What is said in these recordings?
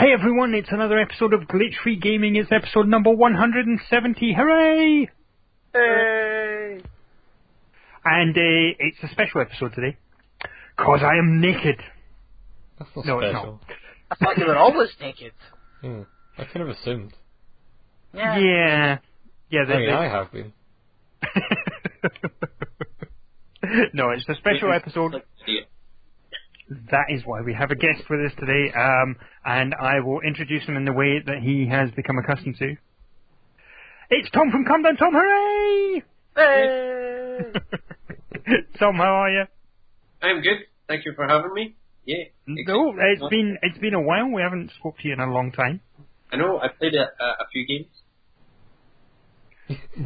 Hey everyone, it's another episode of Glitch Free Gaming. It's episode number 170. Hooray! Hey! And uh, it's a special episode today. Cause I am naked. That's not No, it's special. I thought you were always naked. Hmm. I kind of assumed. Yeah. Yeah. Yeah, the, I mean, the- I have been. no, it's a special episode. That is why we have a guest with us today, um, and I will introduce him in the way that he has become accustomed to. It's Tom from Come Down Tom, hooray! Hey! Tom, how are you? I'm good. Thank you for having me. Yeah. No, it's been it's been a while. We haven't spoke to you in a long time. I know. I played a, a, a few games.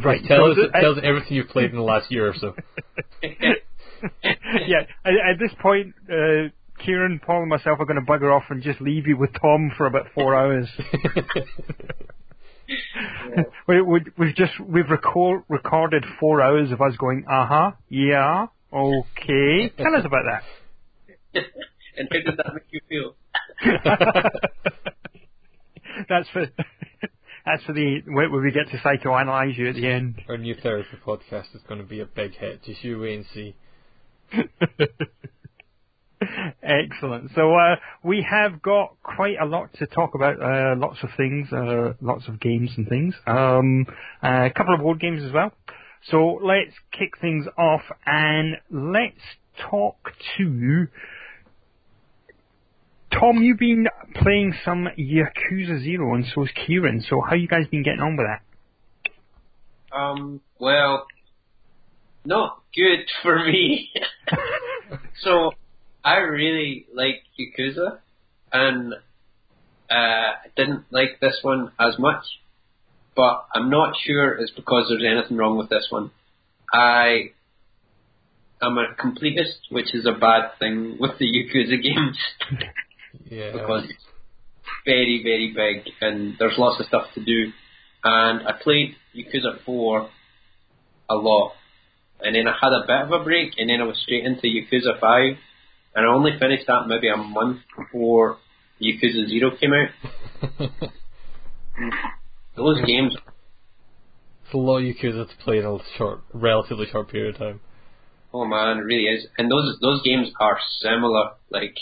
Right. Tell us, so, uh, tell us everything you've played in the last year or so. yeah. At, at this point, uh, Kieran, Paul, and myself are going to bugger off and just leave you with Tom for about four hours. we, we, we've just we've record, recorded four hours of us going, uh huh, yeah, okay. Tell us about that. and how does that make you feel? that's for that's for the where where we get to psychoanalyze you at the end. Our new therapy podcast is going to be a big hit. Just you wait and see. Excellent. So uh, we have got quite a lot to talk about. Uh, lots of things, uh, lots of games and things. Um, a couple of board games as well. So let's kick things off and let's talk to Tom. You've been playing some Yakuza Zero, and so's Kieran. So how you guys been getting on with that? Um. Well, not good for me. so I really like Yakuza, and uh, I didn't like this one as much. But I'm not sure it's because there's anything wrong with this one. I am a completist, which is a bad thing with the Yakuza games. Yeah. because it's very, very big and there's lots of stuff to do. And I played Yakuza 4 a lot. And then I had a bit of a break and then I was straight into Yakuza 5. And I only finished that maybe a month before Yakuza 0 came out. Those games, it's a lot of Yakuza to play in a short, relatively short period of time. oh man, it really is. And those those games are similar. Like,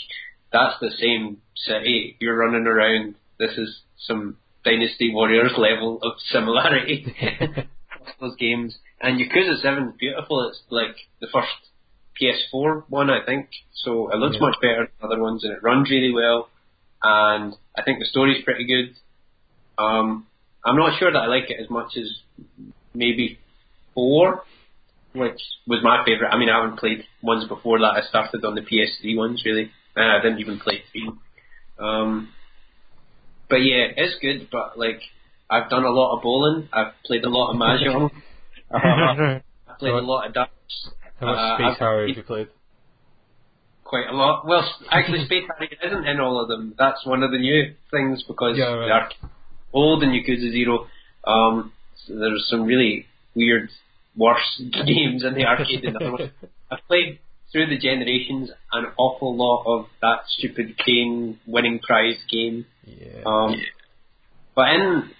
that's the same city. You're running around. This is some Dynasty Warriors level of similarity. those games. And Yakuza 7 is beautiful. It's like the first PS4 one, I think. So it looks Yeah. much better than other ones, and it runs really well. And I think the story's pretty good. Um, I'm not sure that I like it as much as maybe 4, which was my favourite. I mean, I haven't played ones before that. I started on the PS3 ones, really. And I didn't even play 3. Um, but yeah, it's good, but like, I've done a lot of bowling. I've played a lot of mahjong. I've played a lot of darts. How much Uh, Space I've- Harrier you played? Quite a lot. Well, actually, Space Harrier isn't in all of them. That's one of the new things because Yeah, right. they're old in Yakuza Zero. Um, so there's some really weird, worse games in the arcade than other ones. I've played through the generations an awful lot of that stupid crane winning prize game. Yeah. Um, But in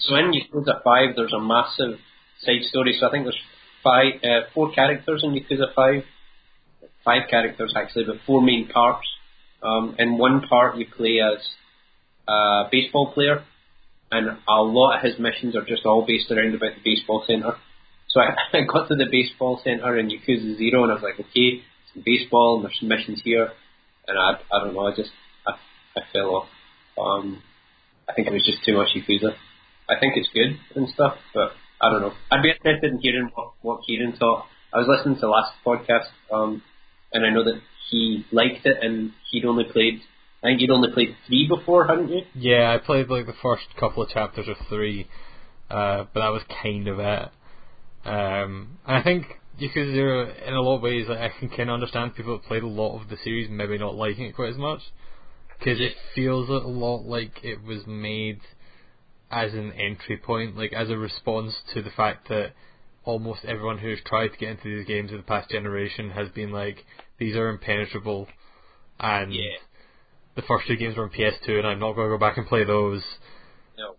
so in Yakuza Five, there's a massive side story. So I think there's five, uh, four characters in Yakuza Five, five characters actually, but four main parts. Um, in one part, you play as a baseball player, and a lot of his missions are just all based around about the baseball center. So I, I got to the baseball center in Yakuza Zero, and I was like, okay, some baseball, and there's some missions here, and I, I don't know, I just I, I fell off. Um, I think it was just too much Yakuza. I think it's good and stuff, but I don't know. I'd be interested in hearing what, what Kieran thought. I was listening to the last podcast, um, and I know that he liked it, and he'd only played. I think you'd only played three before, hadn't you? Yeah, I played like the first couple of chapters of three, uh, but that was kind of it. Um, and I think Yakuza Zero, in a lot of ways, like, I can kind of understand people that played a lot of the series maybe not liking it quite as much, because it feels a lot like it was made as an entry point, like as a response to the fact that almost everyone who's tried to get into these games in the past generation has been like, these are impenetrable, and Yeah. the first two games were on PS2, and I'm not going to go back and play those. No.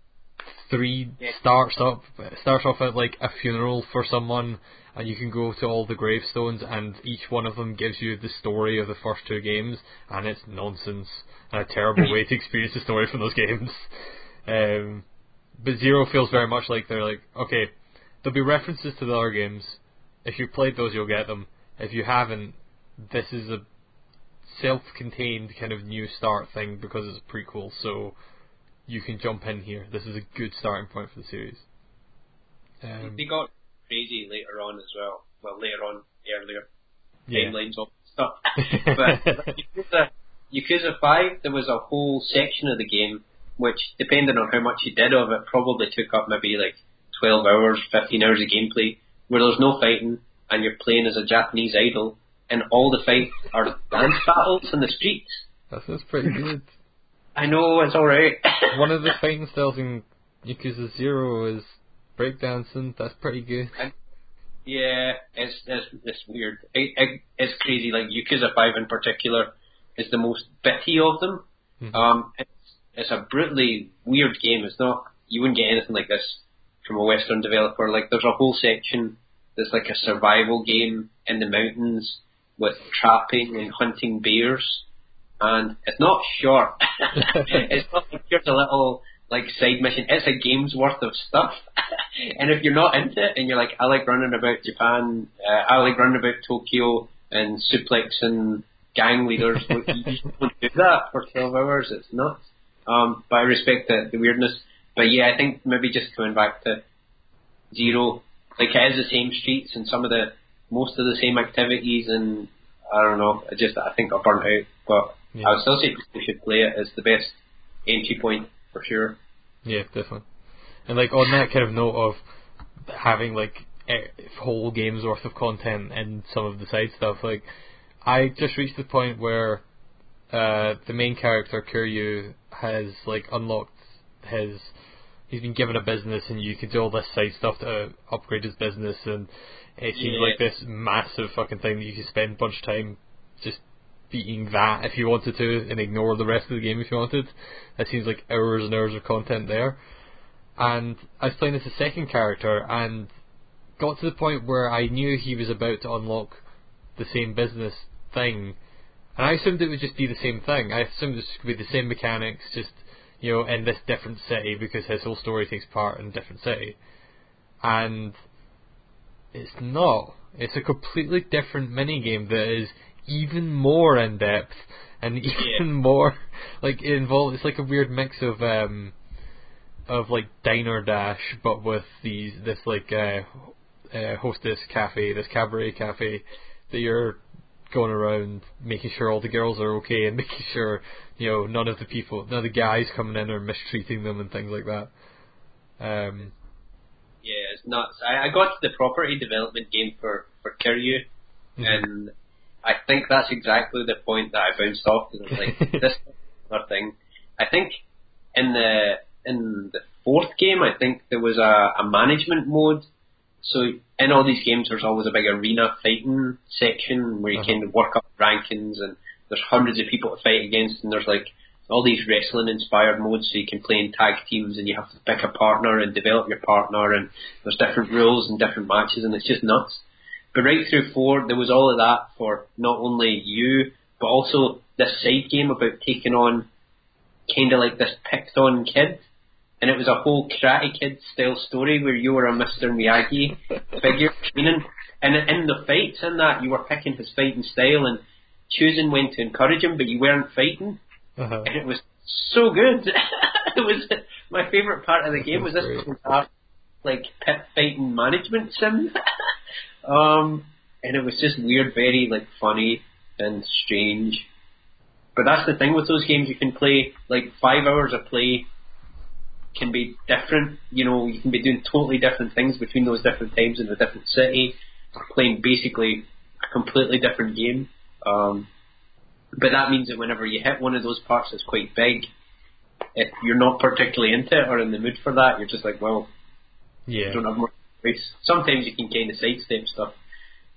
Three Yeah. starts up starts off at like a funeral for someone, and you can go to all the gravestones, and each one of them gives you the story of the first two games, and it's nonsense and a terrible way to experience the story from those games. Um, but Zero feels very much like they're like, okay, there'll be references to the other games. If you've played those, you'll get them. If you haven't, this is a self-contained kind of new start thing because it's a prequel, so you can jump in here. This is a good starting point for the series. Um, They got crazy later on as well. Well, later on, earlier yeah. timelines of stuff. but Yakuza, Yakuza 5, there was a whole section of the game which, depending on how much you did of it, probably took up maybe like 12 hours, 15 hours of gameplay, where there's no fighting and you're playing as a Japanese idol, and all the fights are dance battles in the streets. That sounds pretty good. I know it's alright. One of the fighting styles in Yakuza Zero is breakdancing. That's pretty good. Yeah, it's it's, it's weird. It, it, it's crazy. Like Yakuza Five in particular is the most bitty of them. Mhm. Um, it's a brutally weird game. It's not you wouldn't get anything like this from a Western developer. Like there's a whole section that's like a survival game in the mountains with trapping and hunting bears, and it's not short. it's not like here's a little like side mission. It's a game's worth of stuff. and if you're not into it and you're like, I like running about Japan, uh, I like running about Tokyo and suplexing gang leaders, you just don't do that for 12 hours. It's nuts. Um, but I respect the, the weirdness. But yeah, I think maybe just coming back to Zero, like it is the same streets and some of the, most of the same activities and I don't know, I just, I think I burnt out. But Yeah. I would still say people should play it. It's the best entry point for sure. Yeah, definitely. And like on that kind of note of having like whole games worth of content and some of the side stuff, like I just reached the point where uh, the main character Kiryu has like unlocked his. He's been given a business, and you can do all this side stuff to uh, upgrade his business, and it seems Yeah. like this massive fucking thing that you can spend a bunch of time just beating that if you wanted to, and ignore the rest of the game if you wanted. It seems like hours and hours of content there. And I was playing as a second character, and got to the point where I knew he was about to unlock the same business thing, and I assumed it would just be the same thing. I assumed it would be the same mechanics, just you know, in this different city because his whole story takes part in a different city, and it's not. It's a completely different minigame that is even more in depth and even more like it involves. It's like a weird mix of um of like diner dash, but with these this like uh, uh, hostess cafe, this cabaret cafe that you're going around making sure all the girls are okay and making sure you know none of the people, none of the guys coming in are mistreating them and things like that. Um, Yeah, it's nuts. I, I got to the property development game for for Kiryu, Mhm. and I think that's exactly the point that I bounced off. Because I was like, this is another thing. I think in the in the fourth game, I think there was a, a management mode. So in all these games, there's always a big arena fighting section where you Uh-huh. kind of work up rankings, and there's hundreds of people to fight against, and there's like all these wrestling inspired modes so you can play in tag teams and you have to pick a partner and develop your partner and there's different rules and different matches and it's just nuts. But right through four there was all of that for not only you but also this side game about taking on kinda like this picked on kid and it was a whole Karate Kid style story where you were a Mr. Miyagi figure training and in the fights in that you were picking his fighting style and choosing when to encourage him but you weren't fighting uh-huh. and it was so good. it was my favorite part of the game was this bizarre, like pit fighting management sim. um, and it was just weird, very like funny and strange. But that's the thing with those games. You can play like five hours of play can be different. You know, you can be doing totally different things between those different times in a different city, playing basically a completely different game. Um, but that means that whenever you hit one of those parts that's quite big, if you're not particularly into it or in the mood for that, you're just like, well, Yeah. you don't have more choice. Sometimes you can kind of sidestep stuff,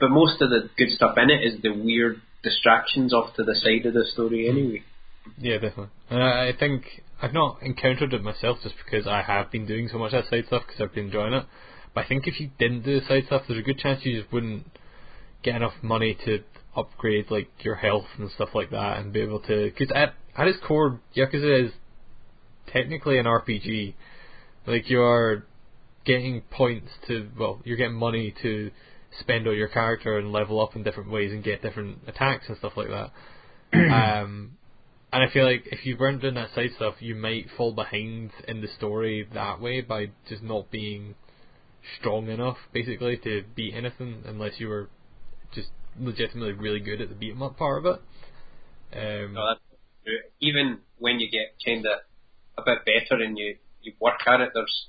but most of the good stuff in it is the weird distractions off to the side of the story anyway. Yeah, definitely. And I, I think I've not encountered it myself just because I have been doing so much of that side stuff because I've been enjoying it. But I think if you didn't do the side stuff, there's a good chance you just wouldn't get enough money to upgrade like your health and stuff like that and be able to. Because at at its core, Yakuza is technically an RPG. Like you are getting points to well, you're getting money to spend on your character and level up in different ways and get different attacks and stuff like that. um, and I feel like if you weren't doing that side stuff, you might fall behind in the story that way by just not being strong enough, basically, to beat anything unless you were just legitimately really good at the beat 'em up part of it. Um, No, that's true. Even when you get kind of a bit better and you, you work at it, there's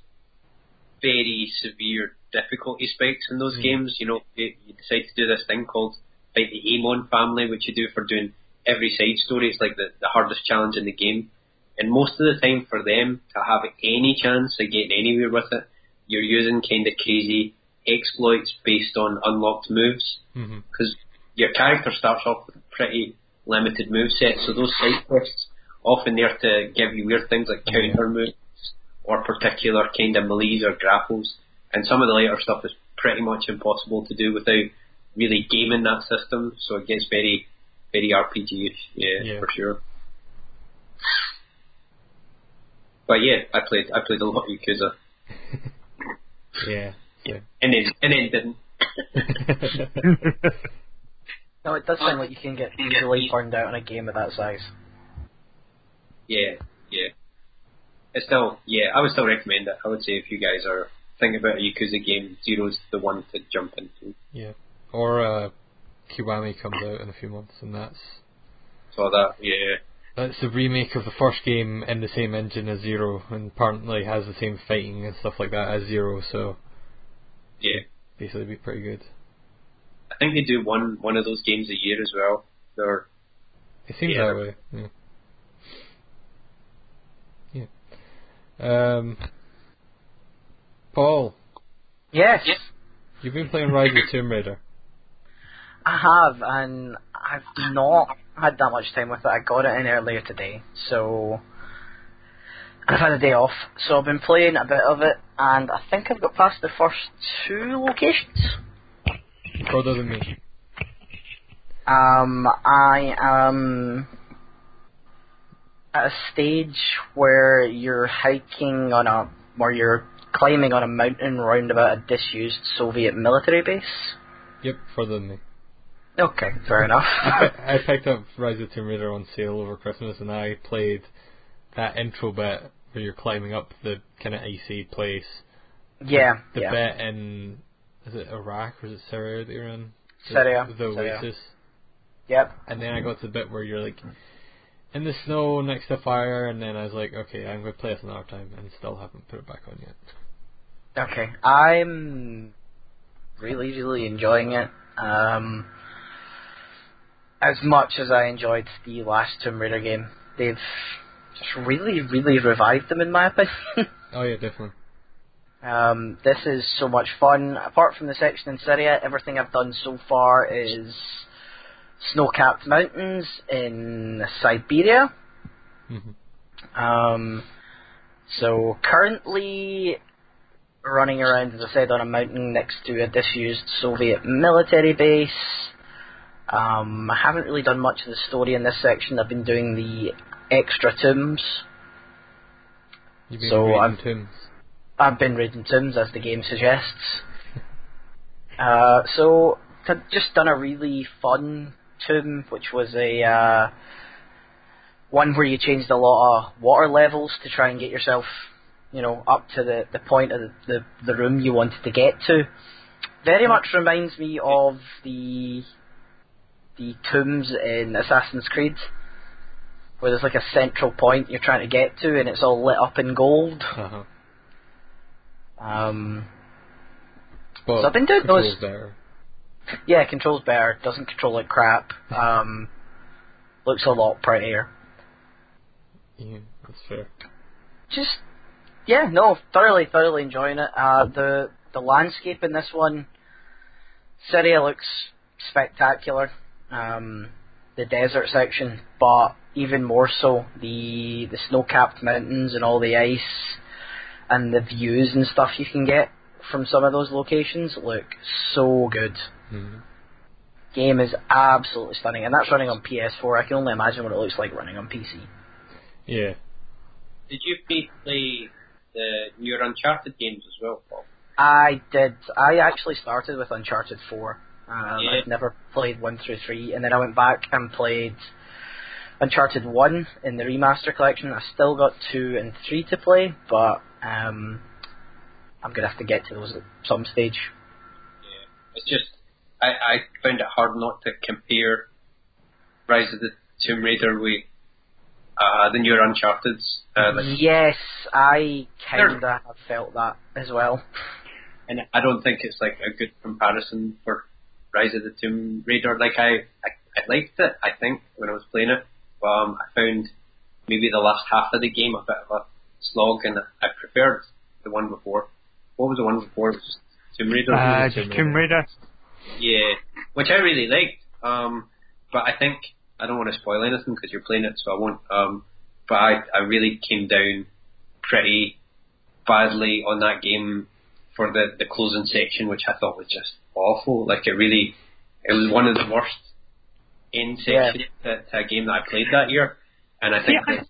very severe difficulty spikes in those Mm. games. You know, you, you decide to do this thing called Fight the Amon family, which you do for doing every side story. is like the, the hardest challenge in the game. And most of the time for them to have any chance of getting anywhere with it, you're using kind of crazy exploits based on unlocked moves mm-hmm. because your character starts off with a pretty limited move set. So those side quests often there to give you weird things like counter moves or particular kind of melees or grapples. And some of the later stuff is pretty much impossible to do without really gaming that system. So it gets very, very RPG-ish. Yeah, Yeah. for sure. But yeah, I played I played a lot of Yakuza, Yeah. yeah. and then and then didn't. No, it does sound like you can get easily burned out in a game of that size. Yeah, yeah. It's still, yeah, I would still recommend it. I would say if you guys are thinking about a Yakuza game, Zero's the one to jump into. Yeah. Or uh, Kiwami comes out in a few months, and that's So that, yeah, that's the remake of the first game in the same engine as Zero, and apparently has the same fighting and stuff like that as Zero. So yeah. basically, be pretty good. I think they do one one of those games a year as well. They're It seems Yeah. that way. Yeah. Yeah. Um. Paul, Yes, you've been playing Rise of the Tomb Raider. I have, and I've not had that much time with it. I got it in earlier today, so I've had a day off. So I've been playing a bit of it, and I think I've got past the first two locations. Further than me. Um, I am at a stage where you're hiking on a, where you're climbing on a mountain round about a disused Soviet military base. Yep, further than me. Okay, fair enough. I, picked up Rise of the Tomb Raider on sale over Christmas, and I played that intro bit where you're climbing up the kind of icy place. yeah, The yeah. bit in is it Iraq or is it Syria that you're in? The- Syria, The Syria. Oasis. Yep. And then I got to the bit where you're like in the snow next to fire, and then I was like, okay, I'm going to play this another time, and still haven't put it back on yet. Okay, I'm really, really enjoying it. Um, as much as I enjoyed the last Tomb Raider game, they've just really, really revived them in my opinion. Oh yeah, definitely. um, this is so much fun. Apart from the section in Syria, everything I've done so far is snow-capped mountains in Siberia. hmm Um, so currently running around, as I said, on a mountain next to a disused Soviet military base. Um, I haven't really done much of the story in this section. I've been doing the extra tombs. You've been So reading I'm- tombs. I've been reading tombs, as the game suggests. Uh, so I've just done a really fun tomb, which was a uh, one where you changed a lot of water levels to try and get yourself, you know, up to the, the point of the, the, the room you wanted to get to. Very much reminds me of the the tombs in Assassin's Creed, where there's like a central point you're trying to get to, and it's all lit up in gold. Uh-huh. Um, But So I've been doing controls those- better. yeah, controls better. Doesn't control like crap. Um, looks a lot prettier. Yeah, that's fair. Just yeah, no, thoroughly, thoroughly enjoying it. Uh, the the landscape in this one, Syria looks spectacular. Um, the desert section, but even more so. The the snow-capped mountains and all the ice and the views and stuff you can get from some of those locations look so good. Mhm. Game is absolutely stunning, and that's running on PS4. I can only imagine what it looks like running on PC. Yeah. Did you play- play the newer Uncharted games as well, Paul? I did. I actually started with Uncharted 4. Um, Yeah. I'd never played 1 through 3, and then I went back and played Uncharted 1 in the remaster collection. I still got 2 and 3 to play, but um, I'm going to have to get to those at some stage. Yeah. It's just I, I found it hard not to compare Rise of the Tomb Raider with uh, the newer Uncharted's. Uh, like, Yes, I kind of have felt that as well. and I don't think it's like a good comparison for Rise of the Tomb Raider. Like I, I, I liked it. I think when I was playing it, but um, I found maybe the last half of the game a bit of a slog, and I preferred the one before. What was the one before? It was just Tomb Raider. Uh, Tomb just Tomb Raider. Yeah, which I really liked. Um, but I think I don't want to spoil anything because you're playing it, so I won't. Um, but I, I really came down pretty badly on that game for the the closing section, which I thought was just awful. Like it really, it was one of the worst end Yeah. to, to a game that I played that year. And I think Yeah, that,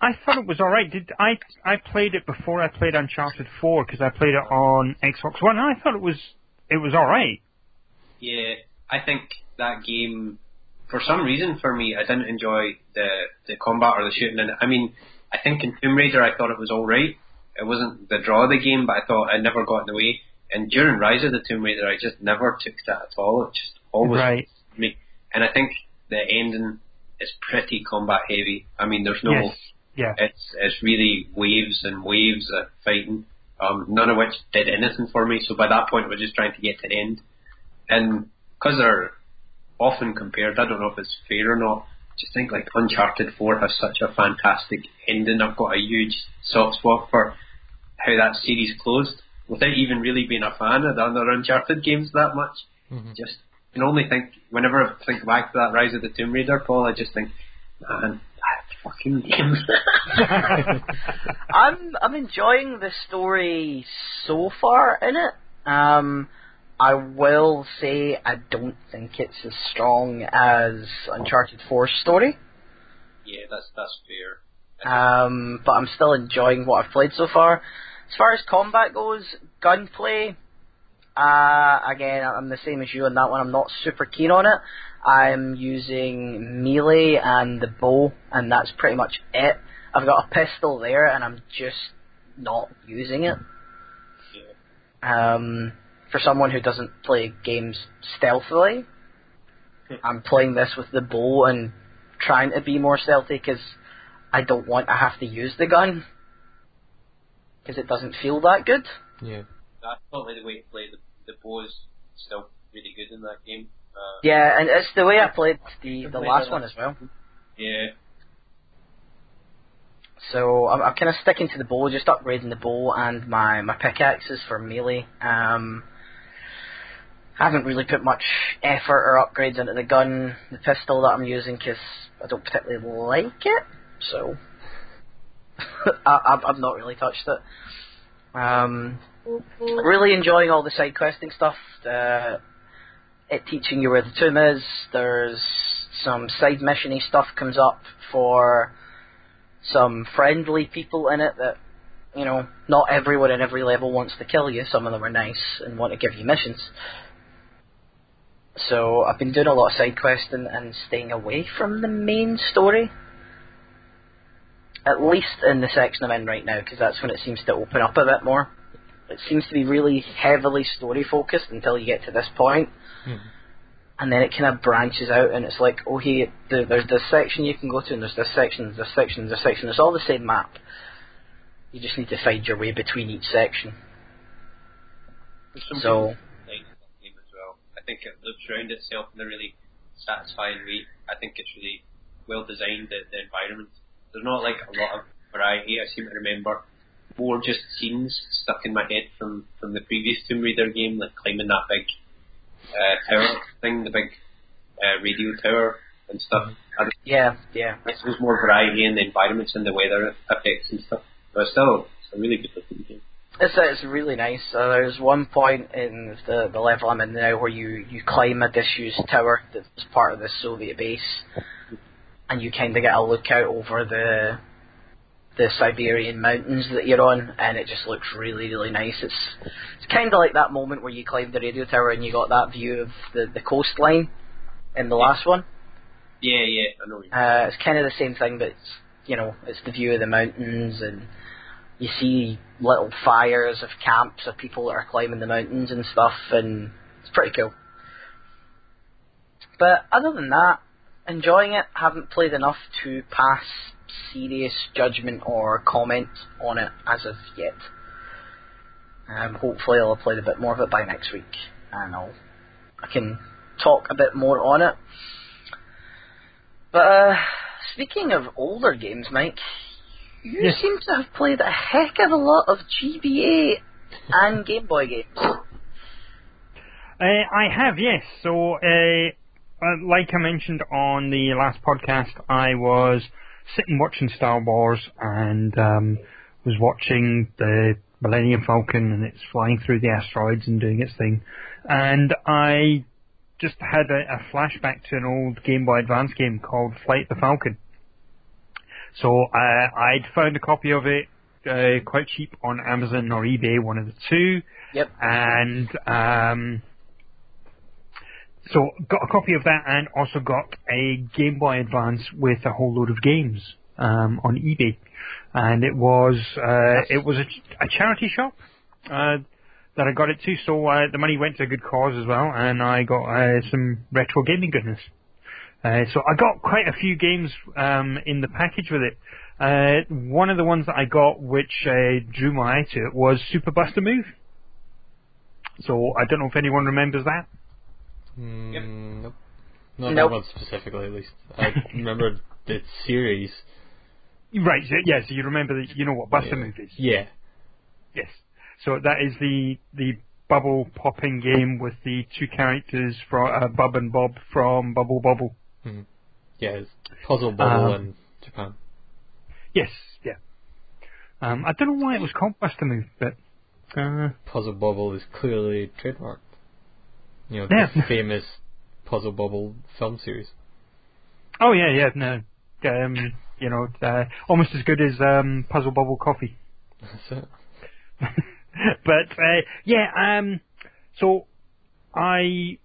I thought it was all right. Did I? I played it before I played Uncharted Four because I played it on Xbox One. and I thought it was it was all right. Yeah, I think that game, for some reason, for me, I didn't enjoy the the combat or the shooting. And I mean, I think in Tomb Raider, I thought it was all right. It wasn't the draw of the game, but I thought I never got in the way. And during Rise of the Tomb Raider, I just never took that at all. It just always Right. me. And I think the ending is pretty combat heavy. I mean, there's no. Yes. Yeah. It's it's really waves and waves of fighting, um, none of which did anything for me. So by that point, we're just trying to get to the end, and because they're often compared, I don't know if it's fair or not. Just think like Uncharted Four has such a fantastic ending. I've got a huge soft spot for how that series closed, without even really being a fan of the other Uncharted games that much. Mhm. Just can only think whenever I think back to that Rise of the Tomb Raider, Paul, I just think, man, that fucking game. I'm I'm enjoying the story so far in it. Um, I will say I don't think it's as strong as Uncharted 4's story. yeah, that's that's fair. Um, but I'm still enjoying what I've played so far. As far as combat goes, gunplay, uh, again, I'm the same as you on that one. I'm not super keen on it. I'm using melee and the bow, and that's pretty much it. I've got a pistol there, and I'm just not using it. Um, for someone who doesn't play games stealthily, I'm playing this with the bow and trying to be more stealthy because I don't want to have to use the gun because it doesn't feel that good. Yeah. That's probably the way to play. The the bow is still really good in that game. Uh, Yeah, and it's the way I played the the last one as well. yeah, So I'm, I'm kind of sticking to the bow, just upgrading the bow and my my pickaxes for melee. Um, I haven't really put much effort or upgrades into the gun, the pistol that I'm using, because I don't particularly like it. So I, I've, not really touched it. Um, really enjoying all the side questing stuff. Uh, it teaching you where the tomb is. There's some side missiony stuff comes up for some friendly people in it that you know not everyone in every level wants to kill you. Some of them are nice and want to give you missions. So I've been doing a lot of side questing and staying away from the main story. At least in the section I'm in right now, because that's when it seems to open up a bit more. It seems to be really heavily story focused until you get to this point, Mhm. and then it kind of branches out, and it's like, oh, hey, th- there's this section you can go to, and there's this section, there's this section, there's this section. It's all the same map. You just need to find your way between each section. So- good design in that game as well. I think it looks around itself in a really satisfying way. I think it's really well designed. The, the environment. There's not like a lot of variety. I seem to remember more just scenes stuck in my head from from the previous Tomb Raider game, like climbing that big uh, tower thing, the big uh, radio tower. and stuff. Yeah, yeah. This was more variety in the environments and the weather effects and stuff. But still, it's a really good looking game. It's it's really nice. Uh, there's one point in the the level I'm in now where you you climb a disused tower that's part of the Soviet base, and you kind of get a look out over the the Siberian mountains that you're on, and it just looks really really nice. It's it's kind of like that moment where you climb the radio tower and you got that view of the the coastline in the last one. Yeah, yeah, I know. what you mean. Uh, it's kind of the same thing, but it's, you know, it's the view of the mountains, and you see little fires of camps of people that are climbing the mountains and stuff, and it's pretty cool. But other than that, enjoying it. Haven't played enough to pass serious judgment or comment on it as of yet. Um, hopefully, I'll have played a bit more of it by next week, and I'll I can talk a bit more on it. But uh, speaking of older games, Mike, you Yes. seem to have played a heck of a lot of GBA and Game Boy games. Uh, I have, yes. So, uh, uh, like I mentioned on the last podcast, I was sitting watching Star Wars and um, was watching the Millennium Falcon and it's flying through the asteroids and doing its thing. And I just had a, a flashback to an old Game Boy Advance game called Flight the Falcon. So uh, I'd found a copy of it uh, quite cheap on Amazon or eBay, one of the two. Yep. And um, so got a copy of that and also got a Game Boy Advance with a whole load of games um, on eBay. And it was uh, it was a, a charity shop uh, that I got it to. So uh, the money went to a good cause as well, and I got uh, some retro gaming goodness. Uh, so I got quite a few games um, in the package with it. Uh, one of the ones that I got, which uh, drew my eye to it, was Super Bust-A-Move. So I don't know if anyone remembers that. Mm, Nope. Not Nope. that one specifically, at least. I remember the series. Right. So, yeah. So you remember that? You know what Buster Yeah. Move is? Yeah. Yes. So that is the the bubble popping game with the two characters from uh, Bub and Bob from Bubble Bobble. Mhm. Yeah, it's Puzzle Bobble Um, in Japan. Yes. Yeah. Um, I don't know why it was called Bust-A-Move, but uh, Puzzle Bobble is clearly trademarked. You know, Yeah. the famous Puzzle Bobble film series. oh yeah, yeah, no, um, you know, uh, almost as good as um, Puzzle Bobble Coffee. That's it. but uh, yeah, um, so I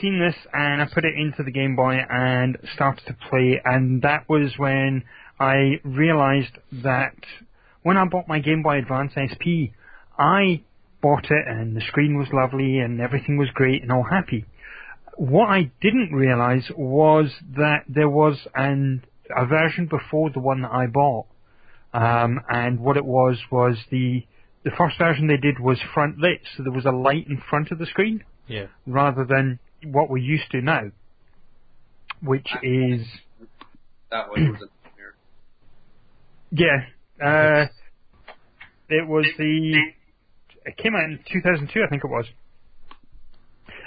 seen this and I put it into the Game Boy and started to play, and that was when I realized that when I bought my Game Boy Advance SP, I bought it and the screen was lovely and everything was great and all happy. What I didn't realize was that there was an a version before the one that I bought. Um, and what it was was the the first version they did was front lit, so there was a light in front of the screen Yeah. rather than what we're used to now, which is That one was a nightmare. yeah. Uh, it was the it came out in 2002, I think it was.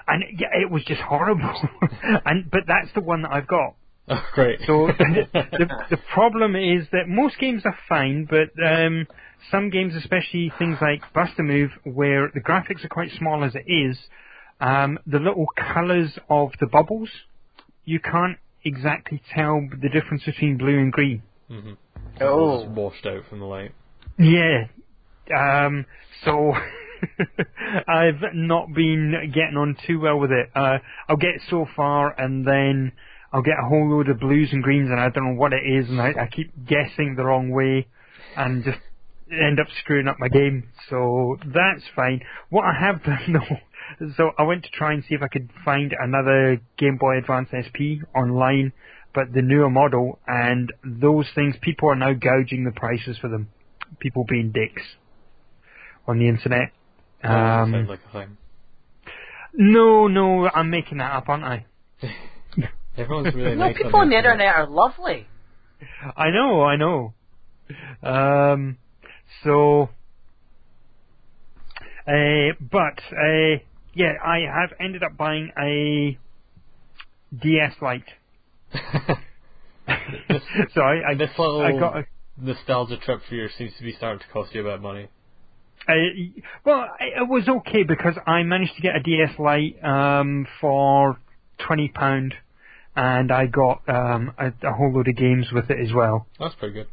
And yeah, it was just horrible. and but that's the one that I've got. Oh, great. So the, the problem is that most games are fine, but um, some games, especially things like Bust-A-Move, where the graphics are quite small as it is, um, the little colours of the bubbles, you can't exactly tell the difference between blue and green. hmm Oh. It's washed out from the light. Yeah. Um, so I've not been getting on too well with it. Uh, I'll get so far and then I'll get a whole load of blues and greens and I don't know what it is and I, I keep guessing the wrong way and just end up screwing up my game. So that's fine. What I have done though, so I went to try and see if I could find another Game Boy Advance SP online, but the newer model and those things, people are now gouging the prices for them. People being dicks on the internet. That doesn't Um, sound like a thing. no, no, I'm making that up, aren't I? Everyone's really No, nice people on the internet are lovely. I know, I know. Um, so, uh, but uh, yeah, I have ended up buying a DS Lite. so I, I this little I got a, nostalgia trip for you seems to be starting to cost you a bit of money. I, well, it was okay because I managed to get a DS Lite um, for twenty pound, and I got um, a, a whole load of games with it as well. That's pretty good.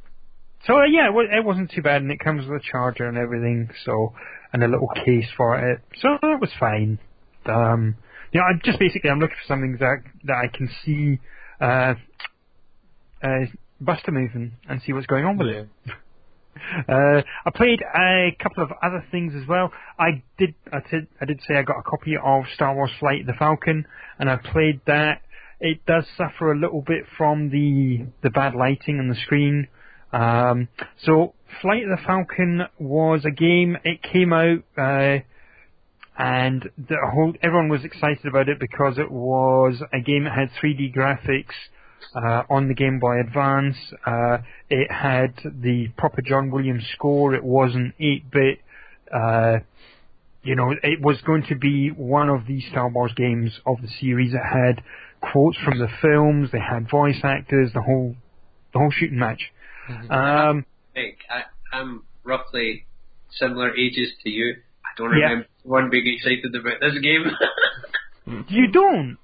So uh, yeah, it, it wasn't too bad, and it comes with a charger and everything, so and a little case for it, so that was fine. Um, you know, I'm just basically I'm looking for something that that I can see uh, uh, Buster moving and see what's going on with it. Uh, I played a couple of other things as well. I did, I did, I did say I got a copy of Star Wars Flight of the Falcon, and I played that. It does suffer a little bit from the the bad lighting on the screen. Um, so Flight of the Falcon was a game. It came out, uh, and the whole everyone was excited about it because it was a game that had 3D graphics uh, on the Game Boy Advance. Uh, it had the proper John Williams score. It wasn't 8-bit. Uh, you know, it was going to be one of the Star Wars games of the series. It had quotes from the films. They had voice actors. The whole, the whole shooting match. Um, Nick, I, I'm roughly similar ages to you. I don't Yeah. remember one being excited about this game. you don't.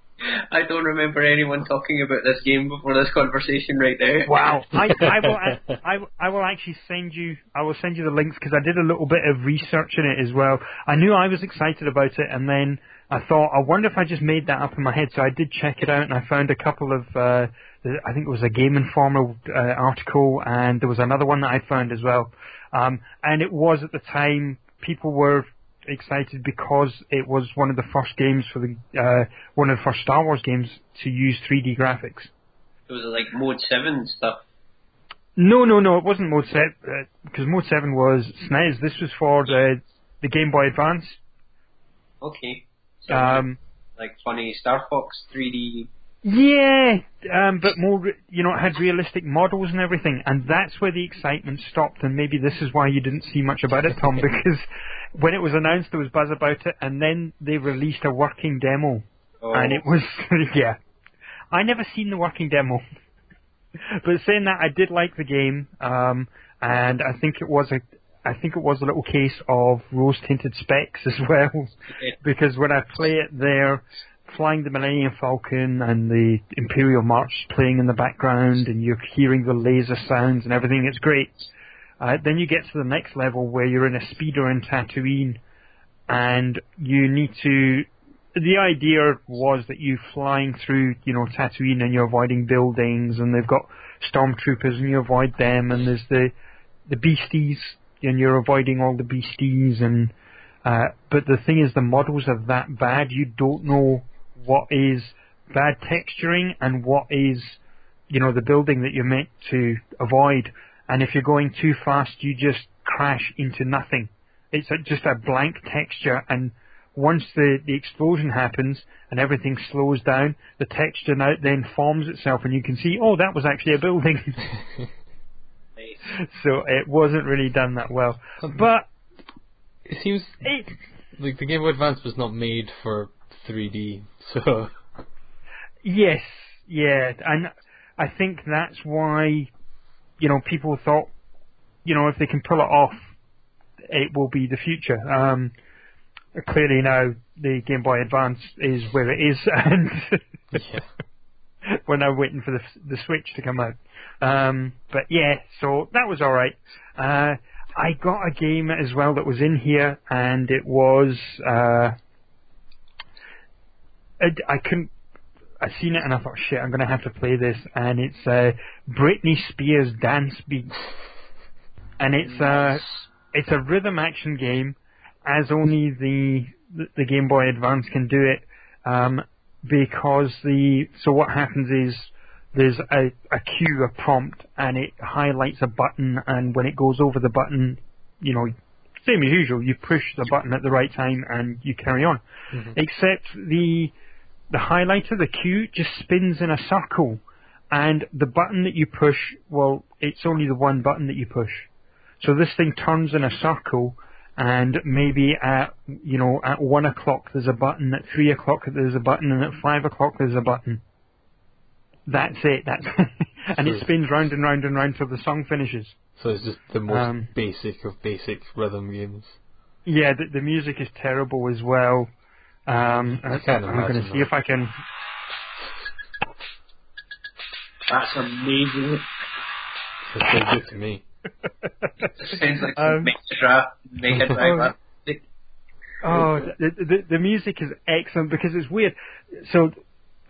I don't remember anyone talking about this game before this conversation right now. Wow. I, I will I, I will actually send you I will send you the links because I did a little bit of research in it as well. I knew I was excited about it and then I thought I wonder if I just made that up in my head. So I did check it out and I found a couple of uh I think it was a Game Informer uh, article and there was another one that I found as well. Um and it was at the time people were excited because it was one of the first games for the uh one of the first Star Wars games to use 3D graphics. It was like Mode 7 stuff. No, no, no, it wasn't Mode 7, because Mode 7 was SNES. This was for the, the Game Boy Advance. Okay. So, Um, like funny Star Fox 3D. yeah, um, but more, you know, it had realistic models and everything, and that's where the excitement stopped, and maybe this is why you didn't see much about it, Tom, because when it was announced there was buzz about it, and then they released a working demo, Oh, and it was, yeah. I never seen the working demo. but saying that, I did like the game, um, and I think it was a, I think it was a little case of rose tinted specs as well, because when I play it there, flying the Millennium Falcon and the Imperial March playing in the background, and you're hearing the laser sounds and everything, it's great. Uh, then you get to the next level where you're in a speeder in Tatooine, and you need to the idea was that you're flying through, you know, Tatooine and you're avoiding buildings and they've got stormtroopers and you avoid them and there's the the beasties and you're avoiding all the beasties and uh but the thing is the models are that bad you don't know what is bad texturing and what is you know the building that you're meant to avoid and if you're going too fast you just crash into nothing it's a, just a blank texture and once the, the explosion happens and everything slows down, the texture now then forms itself and you can see, oh, that was actually a building. So it wasn't really done that well. Um, but It seems it, like the Game Boy Advance was not made for 3D, so yes, yeah, and I think that's why, you know, people thought, you know, if they can pull it off, it will be the future. Um, clearly now the Game Boy Advance is where it is and yeah. we're now waiting for the the Switch to come out. Um, but yeah, so that was all right. Uh, I got a game as well that was in here, and it was uh, I, I couldn't. I seen it and I thought, shit, I'm gonna have to play this, and it's uh, Britney Spears Dance Beat, and it's uh, it's a rhythm action game, as only the the Game Boy Advance can do it. Um, because the so what happens is there's a, a cue, a prompt, and it highlights a button, and when it goes over the button, you know, same as usual, you push the button at the right time and you carry on. Except the the highlighter, the cue, just spins in a circle, and the button that you push, well, it's only the one button that you push. So this thing turns in a circle, and maybe at you know at one o'clock there's a button, at three o'clock there's a button, and at five o'clock there's a button. That's it. That's and it spins round and round and round till the song finishes. So it's just the most Um, basic of basic rhythm games. Yeah, the, the music is terrible as well. Um, I can't I'm going to see that. if I can. That's amazing. It's so good to me. Sounds like Um, Mega Drive, Mega Drive. Oh, the, the the music is excellent because it's weird. So,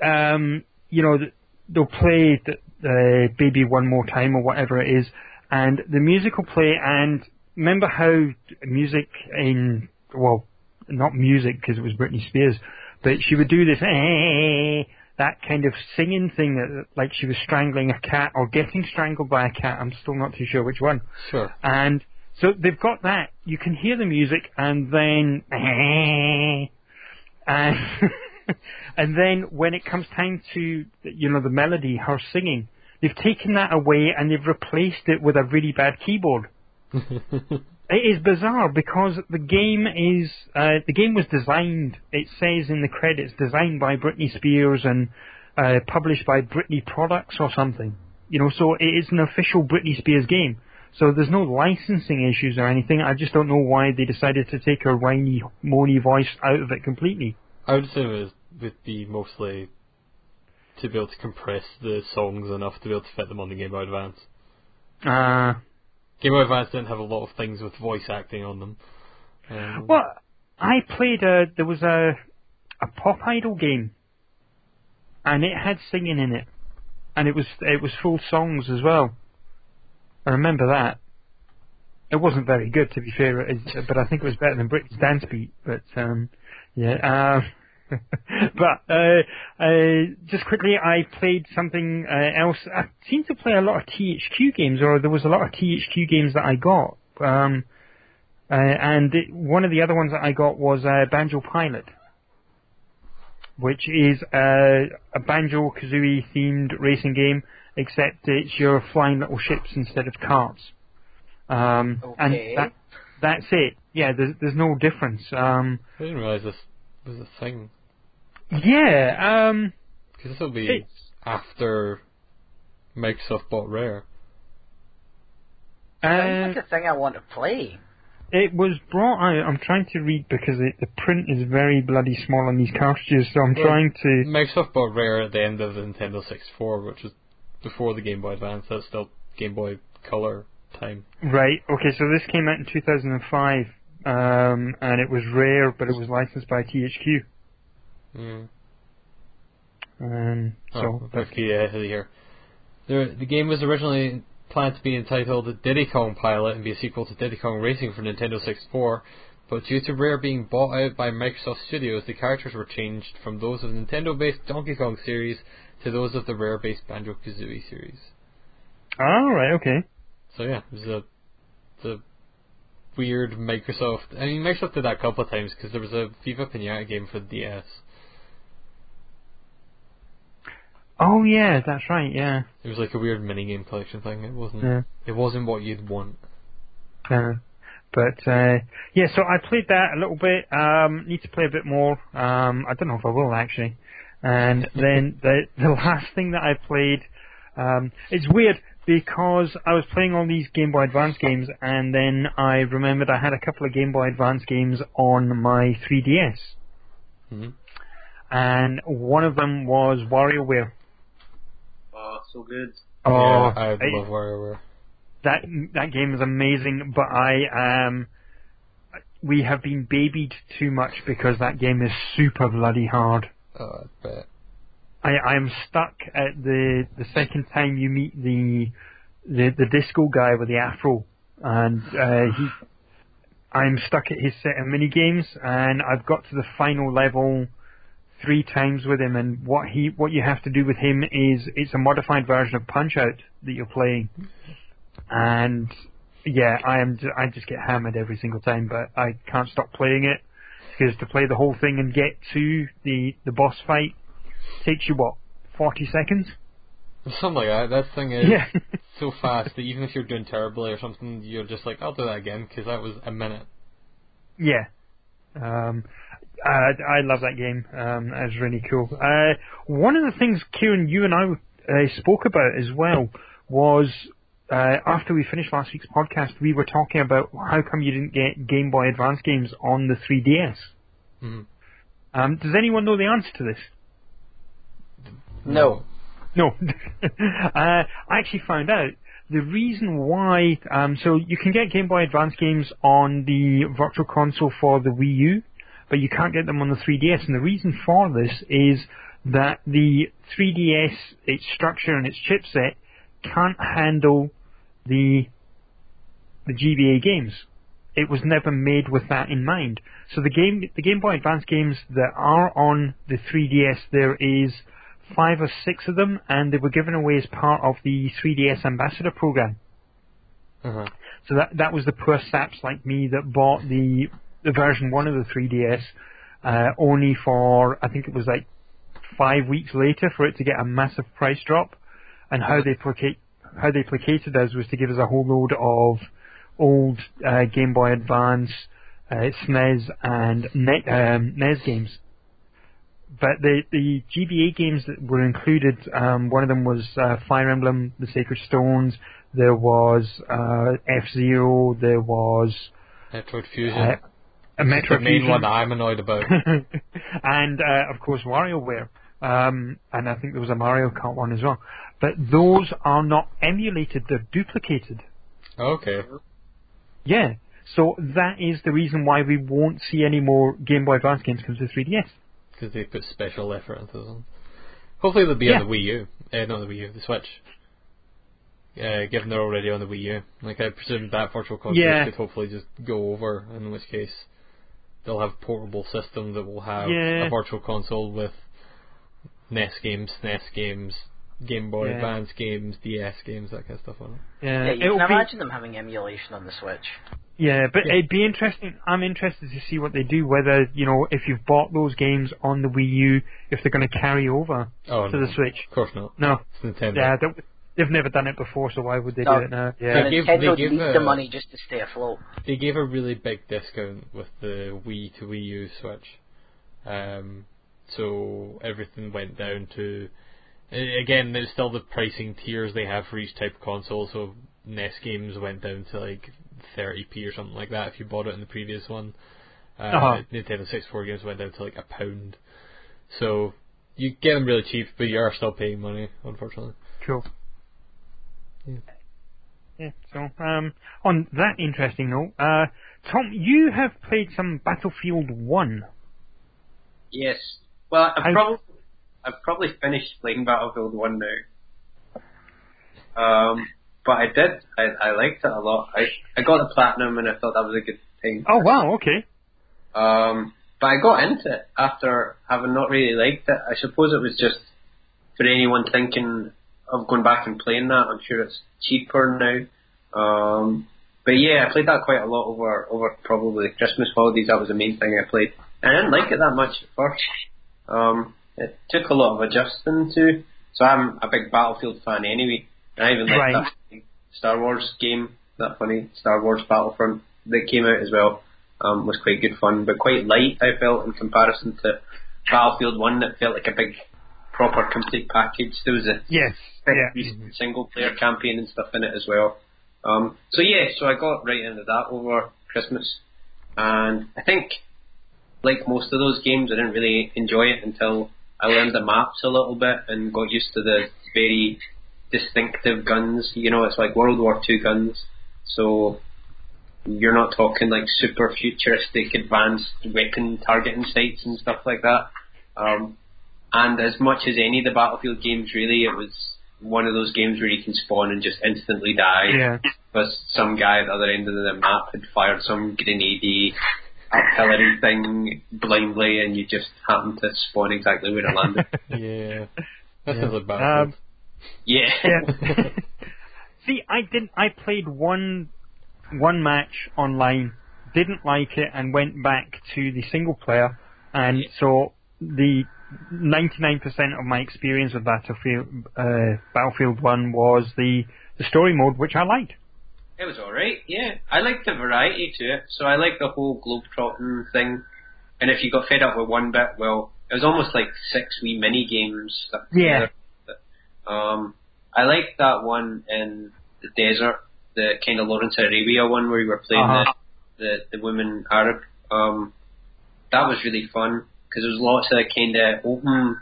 um, you know, th- they'll play the, the "Baby One More Time" or whatever it is, and the music will play. And remember how music in well, not music because it was Britney Spears, but she would do this eh, eh, eh, eh that kind of singing thing that like she was strangling a cat or getting strangled by a cat. I'm still not too sure which one. Sure. And so they've got that. You can hear the music, and then and and then when it comes time to you know the melody, her singing, they've taken that away and they've replaced it with a really bad keyboard. It is bizarre because the game is uh, the game was designed. It says in the credits designed by Britney Spears and uh, published by Britney Products or something. You know, so it is an official Britney Spears game. So there's no licensing issues or anything. I just don't know why they decided to take her whiny, moany voice out of it completely. I would assume it would be mostly to be able to compress the songs enough to be able to fit them on the Game Boy Advance. Uh, Game Boy Advance didn't have a lot of things with voice acting on them. Um, well, I played a there was a a pop idol game, and it had singing in it, and it was it was full songs as well. I remember that. It wasn't very good, to be fair, but I think it was better than Britney's Dance Beat. But um, yeah. Uh, but uh, uh, just quickly, I played something uh, else. I seem to play a lot of THQ games, or there was a lot of THQ games that I got. Um, uh, and it, one of the other ones that I got was uh, Banjo Pilot, which is uh, a Banjo Kazooie themed racing game, except it's your flying little ships instead of carts. Um, Okay. And that, that's it. Yeah, there's, there's no difference. Um, I didn't realise this was a thing. Yeah, um, Because this will be it's, after Microsoft bought Rare. Sounds uh, like a thing I want to play. it was brought out. I'm trying to read because it, the print is very bloody small on these cartridges, so I'm Well, trying to. Microsoft bought Rare at the end of the Nintendo 64, which was before the Game Boy Advance. That's still Game Boy Color time. Right. Okay. So this came out in 2005, um, and it was Rare, but it was licensed by THQ. Mm. Um, so, oh, but, okay, yeah, here. The, the game was originally planned to be entitled Diddy Kong Pilot and be a sequel to Diddy Kong Racing for Nintendo 64, but due to Rare being bought out by Microsoft Studios, the characters were changed from those of the Nintendo-based Donkey Kong series to those of the Rare-based Banjo-Kazooie series. all right. Okay. So yeah, it was a, a weird Microsoft. I mean, Microsoft did that a couple of times because there was a Viva Pinata game for the DS. Oh yeah, that's right. Yeah. It was like a weird mini game collection thing. It wasn't. Yeah. It wasn't what you'd want. Uh, but uh, yeah, so I played that a little bit. Um, need to play a bit more. Um, I don't know if I will actually. And then the the last thing that I played, um, it's weird because I was playing all these Game Boy Advance games, and then I remembered I had a couple of Game Boy Advance games on my 3DS, hmm and one of them was WarioWare. So good. Oh, yeah, I it- love WarioWare. that that game is amazing, but I um we have been babied too much because that game is super bloody hard. Oh, I bet. I I am stuck at the the second time you meet the the the disco guy with the afro, and uh, he I'm stuck at his set of mini games, and I've got to the final level three times with him, and what he what you have to do with him is it's a modified version of Punch Out that you're playing, and yeah, I am I just get hammered every single time, but I can't stop playing it because to play the whole thing and get to the the boss fight takes you what forty seconds. Something like that. That thing is Yeah. so fast that even if you're doing terribly or something, you're just like, I'll do that again because that was a minute. Yeah. Um, I, I love that game. Um, that was really cool. Uh, one of the things, Kieran, you and I uh, spoke about as well was uh, after we finished last week's podcast, we were talking about how come you didn't get Game Boy Advance games on the 3DS. Mhm. Um, does anyone know the answer to this? No. No. uh, I actually found out the reason why. Um, so you can get Game Boy Advance games on the Virtual Console for the Wii U, but you can't get them on the 3DS. And the reason for this is that the 3DS, its structure and its chipset, can't handle the the GBA games. It was never made with that in mind. So the game, the Game Boy Advance games that are on the 3DS, there is five or six of them, and they were given away as part of the 3DS Ambassador program. Uh-huh. So that that was the poor saps like me that bought the the version one of the 3DS uh, only for I think it was like five weeks later for it to get a massive price drop, and how they placate how they placated us was to give us a whole load of old uh, Game Boy Advance, uh, SNES, and ne- um, NES games. But the the GBA games that were included, um, one of them was uh, Fire Emblem: The Sacred Stones. There was uh, F Zero. There was Metroid Fusion. uh, a It's Metro the main Fusion. one that I'm annoyed about. and uh, of course WarioWare. Um, and I think there was a Mario Kart one as well. But those are not emulated; they're duplicated. okay. Yeah. So that is the reason why we won't see any more Game Boy Advance games come to 3DS. Because they put special effort into them. Hopefully they'll be Yeah. on the Wii U. Uh, not the Wii U, the Switch. Uh, given they're already on the Wii U. Like, I presume that virtual console Yeah. could hopefully just go over, in which case they'll have portable system that will have Yeah. a virtual console with NES games, SNES games, Game Boy Yeah. Advance games, DS games, that kind of stuff on it. Yeah, Yeah, you it'll can be- imagine them having emulation on the Switch. Yeah, but Yeah. it'd be interesting. I'm interested to see what they do. Whether you know, if you've bought those games on the Wii U, if they're going to carry over Oh, to no. the Switch. Of course not. No, It's Nintendo. yeah, they, they've never done it before, so why would they No. do it now? They Yeah, gave- Nintendo they gave needs a- the money just to stay afloat. They gave a really big discount with the Wii to Wii U Switch. Um, so everything went down to. Again, there's still the pricing tiers they have for each type of console. So NES games went down to like 30p or something like that if you bought it in the previous one. Uh, Uh-huh. Nintendo 64 games went down to like a pound. So you get them really cheap, but you are still paying money, unfortunately. cool. Yeah. Yeah. So, um, on that interesting note, uh, Tom, you have played some Battlefield One. Yes. Well, I've How- probably I've probably finished playing Battlefield One now. Um, but I did. I, I liked it a lot. I I got the platinum and I thought that was a good thing. Oh wow, okay. Um, but I got into it after having not really liked it. I suppose it was just for anyone thinking of going back and playing that. I'm sure it's cheaper now. Um, but yeah, I played that quite a lot over over probably Christmas holidays. That was the main thing I played. And I didn't like it that much at first. Um, it took a lot of adjusting to. So I'm a big Battlefield fan anyway. I even like Right. that Star Wars game, that funny Star Wars Battlefront that came out as well. Um, was quite good fun, but quite light. I felt in comparison to Battlefield One, that felt like a big, proper, complete package. There was a Yes. Yeah. single player campaign and stuff in it as well. Um, so yeah, so I got right into that over Christmas, and I think, like most of those games, I didn't really enjoy it until I learned the maps a little bit and got used to the very distinctive guns. You know, it's like World War Two guns, so you're not talking like super futuristic advanced weapon targeting sights and stuff like that. Um, and as much as any of the Battlefield games, really, it was one of those games where you can spawn and just instantly die. Yeah. Because some guy at the other end of the map had fired some grenade artillery thing blindly, and you just happened to spawn exactly where it landed. Yeah. That Yeah. sounds like Battlefield. Um, yeah. Yeah. See, I didn't. I played one one match online, didn't like it, and went back to the single player, and so the 99% of my experience with Battlefield uh, Battlefield One was the the story mode, which I liked. It was alright, yeah. I liked the variety to it, so I liked the whole globetrotting thing. And if you got fed up with one bit, well, it was almost like six wee mini games Yeah. together. Um, I like that one in the desert, the kind of Lawrence Arabia one where you were playing Uh-huh. the, the the women Arab. Um, that was really fun because there was lots of kind of open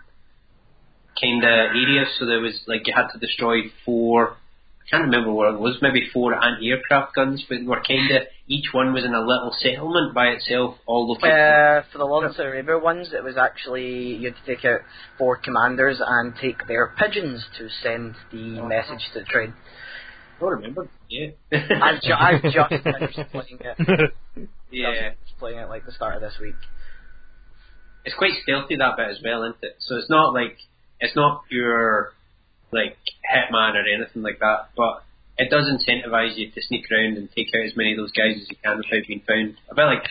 kind of areas. So there was like you had to destroy four. I can't remember what it was. Maybe four anti-aircraft guns, but were kind of each one was in a little settlement by itself, all located. Uh, for the Lawrence Arabia ones, it was actually you had to take out four commanders and take their pigeons to send the message to the train. I don't remember. Yeah. I've, ju- I've just finished playing it. yeah. Just playing it like the start of this week. it's quite stealthy that bit as well, isn't it? So it's not like it's not pure like Hitman or anything like that, but it does incentivize you to sneak around and take out as many of those guys as you can without being found. A bit like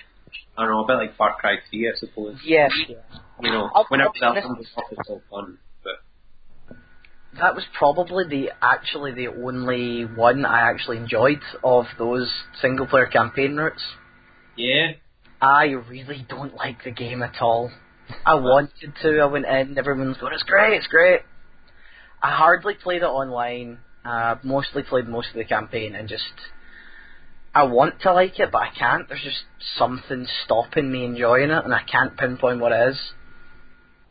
I don't know, a bit like Far Cry 3, I suppose. Yes. You know, I'll- whenever I'll that be comes off, it's all fun. But That was probably the actually the only one I actually enjoyed of those single player campaign routes. yeah, I really don't like the game at all. I wanted to, I went in, everyone's going, it's great, it's great. I hardly played it online, uh, mostly played most of the campaign and just, I want to like it, but I can't. There's just something stopping me enjoying it and I can't pinpoint what it is.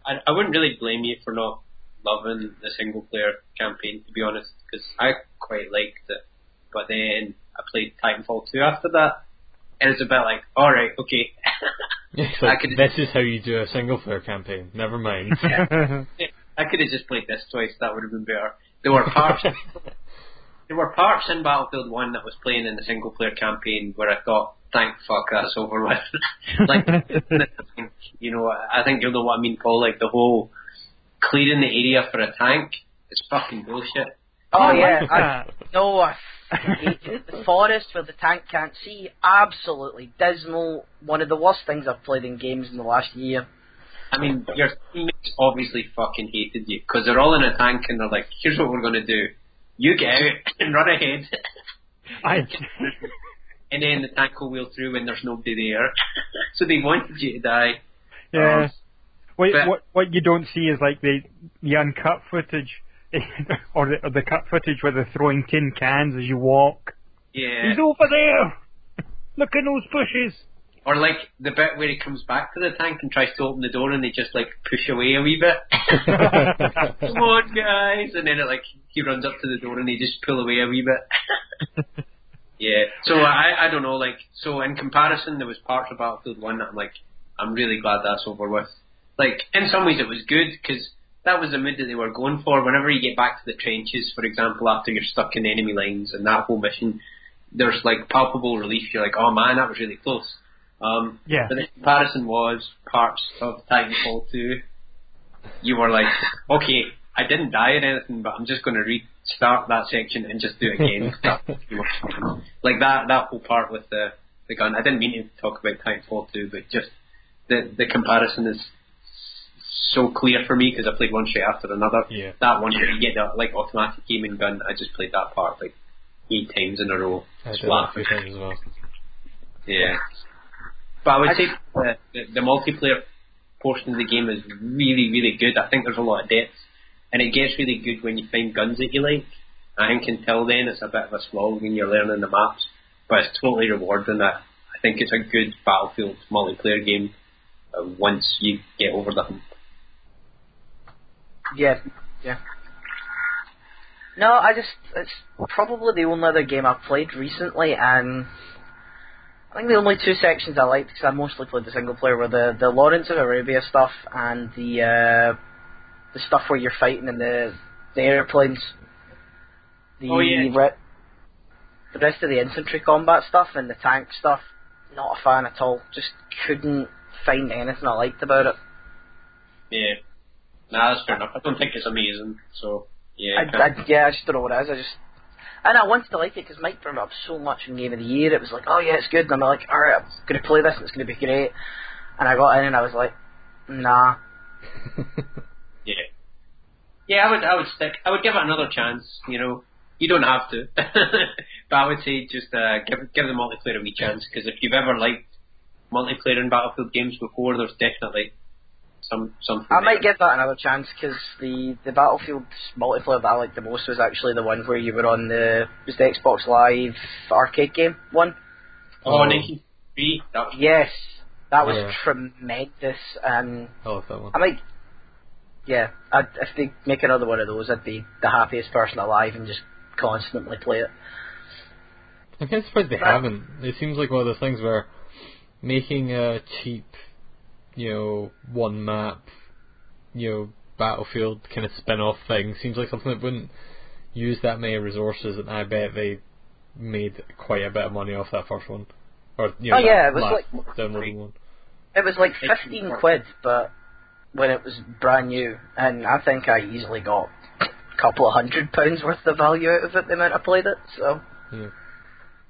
I, I wouldn't really blame you for not loving the single player campaign, to be honest, because I quite liked it. But then I played Titanfall 2 after that, and it's a bit like, alright, okay. It's I like, could- this is how you do a single player campaign. Never mind. I could have just played this twice, that would have been better. There were parts there were parts in Battlefield 1 that was playing in the single player campaign where I thought, thank fuck that's over with. like, you know, I think you'll know what I mean, Paul, like the whole clearing the area for a tank is fucking bullshit. Oh, I yeah, like I, no, I. The forest where the tank can't see, absolutely dismal. One of the worst things I've played in games in the last year. I mean, your teammates obviously fucking hated you because they're all in a tank and they're like, here's what we're going to do. You get out and run ahead. I, and then the tank will wheel through when there's nobody there. so they wanted you to die. yeah. Um, What, what what you don't see is like the the uncut footage, or the or the cut footage where they're throwing tin cans as you walk. yeah. He's over there. Look in those bushes. Or like the bit where he comes back to the tank and tries to open the door and they just like push away a wee bit. Come on, guys! And then it like he runs up to the door and they just pull away a wee bit. yeah. So I I don't know like so in comparison there was parts of Battlefield One that I'm like I'm really glad that's over with. Like in some ways it was good because that was the mood that they were going for. Whenever you get back to the trenches, for example, after you're stuck in enemy lines and that whole mission, there's like palpable relief. You're like, oh man, that was really close. Um, Yeah. but the comparison was parts of Titanfall 2. You were like, okay, I didn't die or anything, but I'm just going to restart that section and just do it again. like that, that whole part with the the gun. I didn't mean to talk about Titanfall 2, but just the the comparison is so clear for me because I played one straight after another. Yeah. That one where you get that like automatic aiming gun. I just played that part like eight times in a row. I did that a few times as well. Yeah. But I would I- say the, the, the multiplayer portion of the game is really, really good. I think there's a lot of depth, and it gets really good when you find guns that you like. I think until then it's a bit of a slog when you're learning the maps, but it's totally rewarding. That I think it's a good Battlefield multiplayer game uh, once you get over the hump. Yeah, yeah. No, I just it's probably the only other game I've played recently, and I think the only two sections I liked because I mostly played the single player were the the Lawrence of Arabia stuff and the uh, the stuff where you're fighting in the the airplanes. The Oh, yeah. re- the rest of the infantry combat stuff and the tank stuff, not a fan at all. Just couldn't find anything I liked about it. Yeah. Nah, that's fair enough. I don't think it's amazing, so yeah. I, I, yeah, I just don't know what it is. I just, and I wanted to like it because Mike brought up so much in Game of the Year. It was like, oh yeah, it's good. And I'm like, all right, I'm gonna play this. and It's gonna be great. And I got in and I was like, nah. Yeah. Yeah, I would I would stick I would give it another chance, you know. You don't have to. but I would say just uh, give give the multiplayer a wee chance because if you've ever liked multiplayer in Battlefield games before, there's definitely some something. I might give that another chance because the the Battlefield multiplayer that I liked the most was actually the one where you were on the was the Xbox Live arcade game one. Oh, um, Oh. 1983. That was Yes, that was Yeah. tremendous, and I love that one. I might. Yeah, I'd, if they make another one of those, I'd be the happiest person alive and just constantly play it. I'm kind of surprised they That- haven't. It seems like one of those things where making a cheap, you know, one map, you know, battlefield kind of spin off thing seems like something that wouldn't use that many resources, and I bet they made quite a bit of money off that first one. Or, you know, Oh, yeah, it was last like- downloading one. It was like fifteen quid, but when it was brand new, and I think I easily got a couple of hundred pounds worth of value out of it the amount I played it. So Yeah.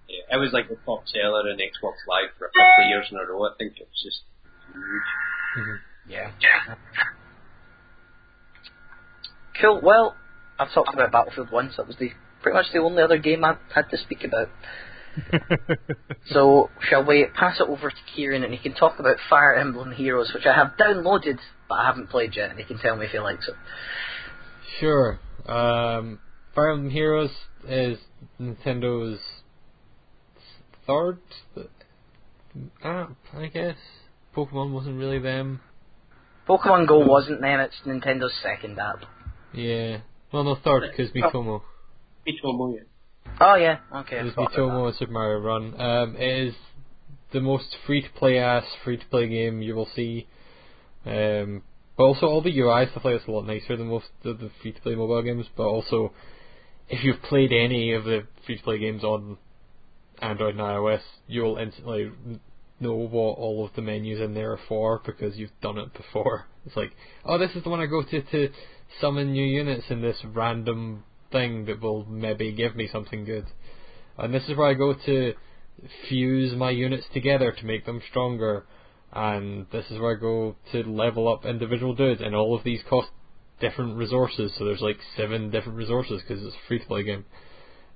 yeah, it was like the top seller in Xbox Live for a couple of years in a row. I think it was just huge. Mhm. yeah. Cool. Well, I've talked about Battlefield once. That was the pretty much the only other game I had to speak about. So, shall we pass it over to Kieran and he can talk about Fire Emblem Heroes, which I have downloaded but I haven't played yet, and he can tell me if he likes it. Sure. Um, Fire Emblem Heroes is Nintendo's third app, I guess. Pokemon wasn't really them. Pokemon Go wasn't then, it's Nintendo's second app. Yeah. Well, no, third, because Miitomo. Miitomo, yeah. Oh yeah, okay. It I was Miitomo and Super Mario Run. Um, it is the most free to play ass free to play game you will see. Um, but also all the UI stuff like that's a lot nicer than most of the free to play mobile games. But also, if you've played any of the free to play games on Android and iOS, you'll instantly n- know what all of the menus in there are for because you've done it before. It's like, oh, this is the one I go to to summon new units in this random thing that will maybe give me something good. And this is where I go to fuse my units together to make them stronger. And this is where I go to level up individual dudes. And all of these cost different resources. So there's like seven different resources because it's a free to play game.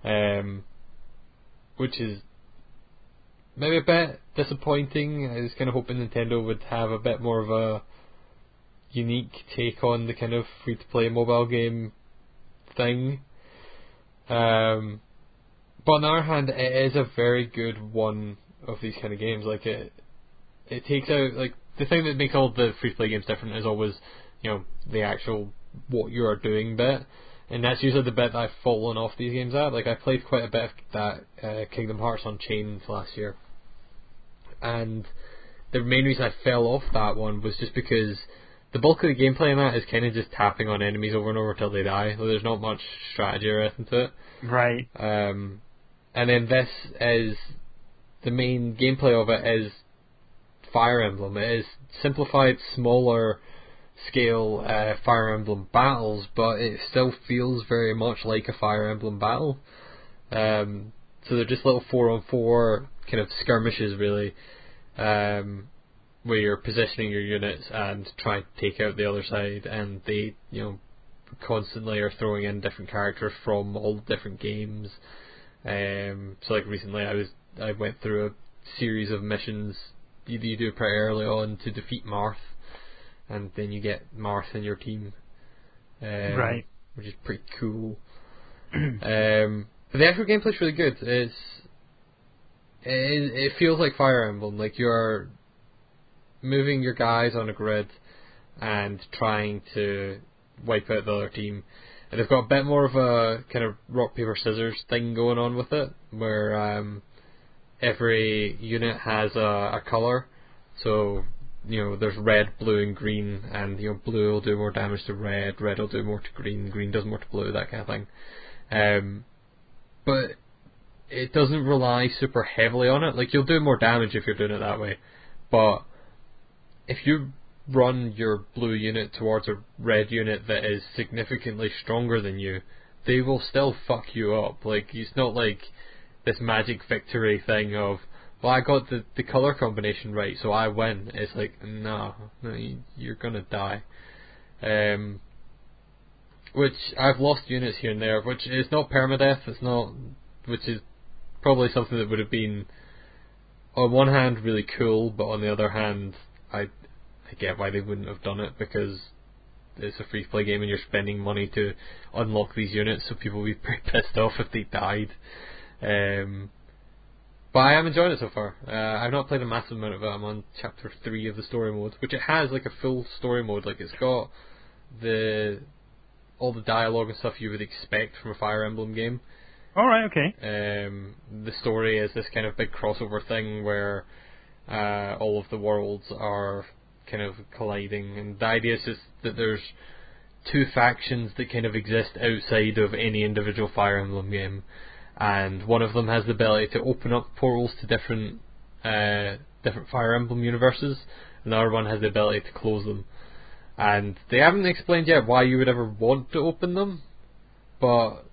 Um, which is maybe a bit disappointing. I was kind of hoping Nintendo would have a bit more of a unique take on the kind of free to play mobile game thing. Um, but on the other hand, it is a very good one of these kind of games. Like it, it takes out like the thing that makes all the free to play games different is always, you know, the actual what you are doing bit, and that's usually the bit that I've fallen off these games at. Like I played quite a bit of that uh, Kingdom Hearts on Unchained last year, and the main reason I fell off that one was just because the bulk of the gameplay in that is kind of just tapping on enemies over and over till they die. Like, there's not much strategy or anything to it. right. Um, and then this is the main gameplay of it is Fire Emblem. It is simplified, smaller scale uh, Fire Emblem battles, but it still feels very much like a Fire Emblem battle. Um, so they're just little four on four kind of skirmishes, really, um, where you're positioning your units and trying to take out the other side, and they, you know, constantly are throwing in different characters from all different games. Um, so like recently, I was I went through a series of missions you, you do pretty early on to defeat Marth, and then you get Marth in your team, um, Right. Which is pretty cool. um, but the actual gameplay's really good. It's it, it feels like Fire Emblem, like you're moving your guys on a grid and trying to wipe out the other team. And they've got a bit more of a kind of rock paper scissors thing going on with it, where um, every unit has a, a color. So you know, there's red, blue, and green, and you know, blue will do more damage to red, red will do more to green, green does more to blue, that kind of thing. Um, but it doesn't rely super heavily on it. Like you'll do more damage if you're doing it that way, but if you run your blue unit towards a red unit that is significantly stronger than you, they will still fuck you up. Like it's not like this magic victory thing of well, I got the the color combination right, so I win. It's like no, no, you, you're gonna die. Um, which I've lost units here and there, which is not permadeath. It's not, which is probably something that would have been on one hand really cool, but on the other hand, I I get why they wouldn't have done it because it's a free play game and you're spending money to unlock these units, so people would be pretty pissed off if they died. Um, but I am enjoying it so far. Uh, I've not played a massive amount of it. I'm on chapter three of the story mode, which it has like a full story mode. Like it's got the all the dialogue and stuff you would expect from a Fire Emblem game. All right. Okay. Um, the story is this kind of big crossover thing where uh, all of the worlds are kind of colliding, and the idea is just that there's two factions that kind of exist outside of any individual Fire Emblem game, and one of them has the ability to open up portals to different uh, different Fire Emblem universes, and the other one has the ability to close them. And they haven't explained yet why you would ever want to open them, but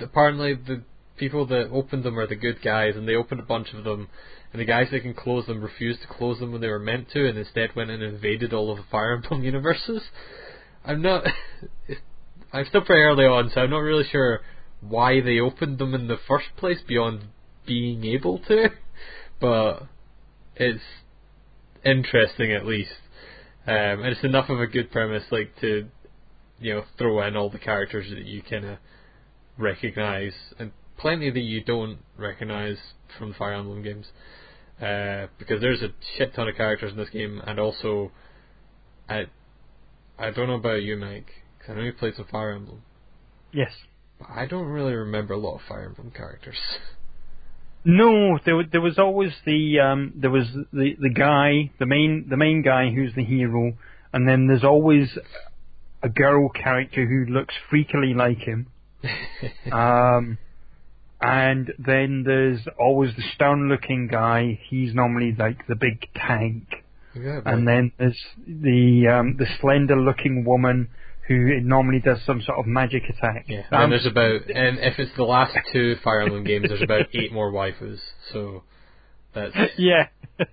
apparently the people that opened them are the good guys, and they opened a bunch of them, and the guys that can close them refused to close them when they were meant to, and instead went and invaded all of the Fire Emblem universes. I'm not. I'm still pretty early on, so I'm not really sure why they opened them in the first place beyond being able to, but it's interesting at least. Um, and it's enough of a good premise, like to, you know, throw in all the characters that you kind of recognize, and plenty that you don't recognize from Fire Emblem games. Uh, because there's a shit ton of characters in this game, and also, I, I don't know about you, Mike, because I know you played some Fire Emblem. Yes. But I don't really remember a lot of Fire Emblem characters. No, there there was always the um, there was the the guy, the main the main guy who's the hero, and then there's always a girl character who looks freakily like him. um, and then there's always the stone-looking guy. He's normally like the big tank. yeah, And then there's the um, the slender-looking woman who normally does some sort of magic attack. Yeah, and Um, there's about, and if it's the last two Fire Emblem games, there's about eight more waifus. So that's yeah.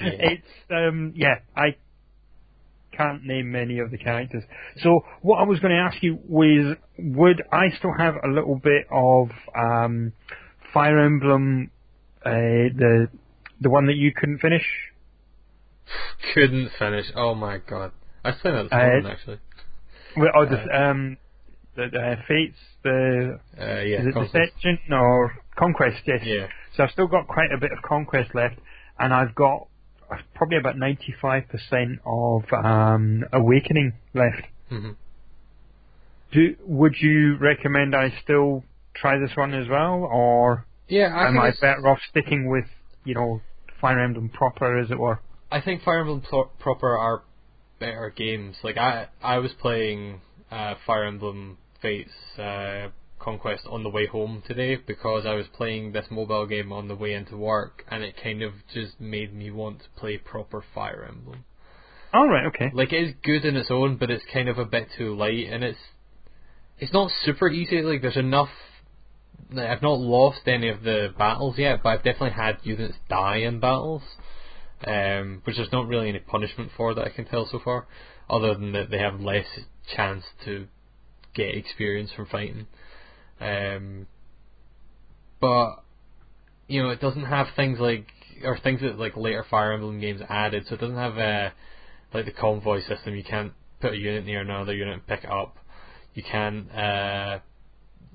It's um yeah, I can't name many of the characters. So what I was going to ask you was, would I still have a little bit of um, Fire Emblem, uh, the the one that you couldn't finish? couldn't finish. Oh my god, I was playing that Uh, morning actually. Well, Or the um, the uh, Fates, the Uh, yeah, is it Conquest. Deception or Conquest? Yes. Yeah, So I've still got quite a bit of Conquest left, and I've got uh, probably about 95% of um, Awakening left. hmm Do Would you recommend I still try this one as well, or yeah. I am I better off sticking with, you know, Fire Emblem proper, as it were? I think Fire Emblem Pro- proper are better games. Like I, I was playing uh, Fire Emblem Fates uh, Conquest on the way home today because I was playing this mobile game on the way into work, and it kind of just made me want to play proper Fire Emblem. All right, okay. Like it is good in its own, but it's kind of a bit too light, and it's it's not super easy. Like there's enough. like, I've not lost any of the battles yet, but I've definitely had units die in battles, um, which there's not really any punishment for that I can tell so far, other than that they have less chance to get experience from fighting. Um, but you know, it doesn't have things like or things that like later Fire Emblem games added. So it doesn't have uh, like the convoy system. You can't put a unit near another unit and pick it up. You can't uh,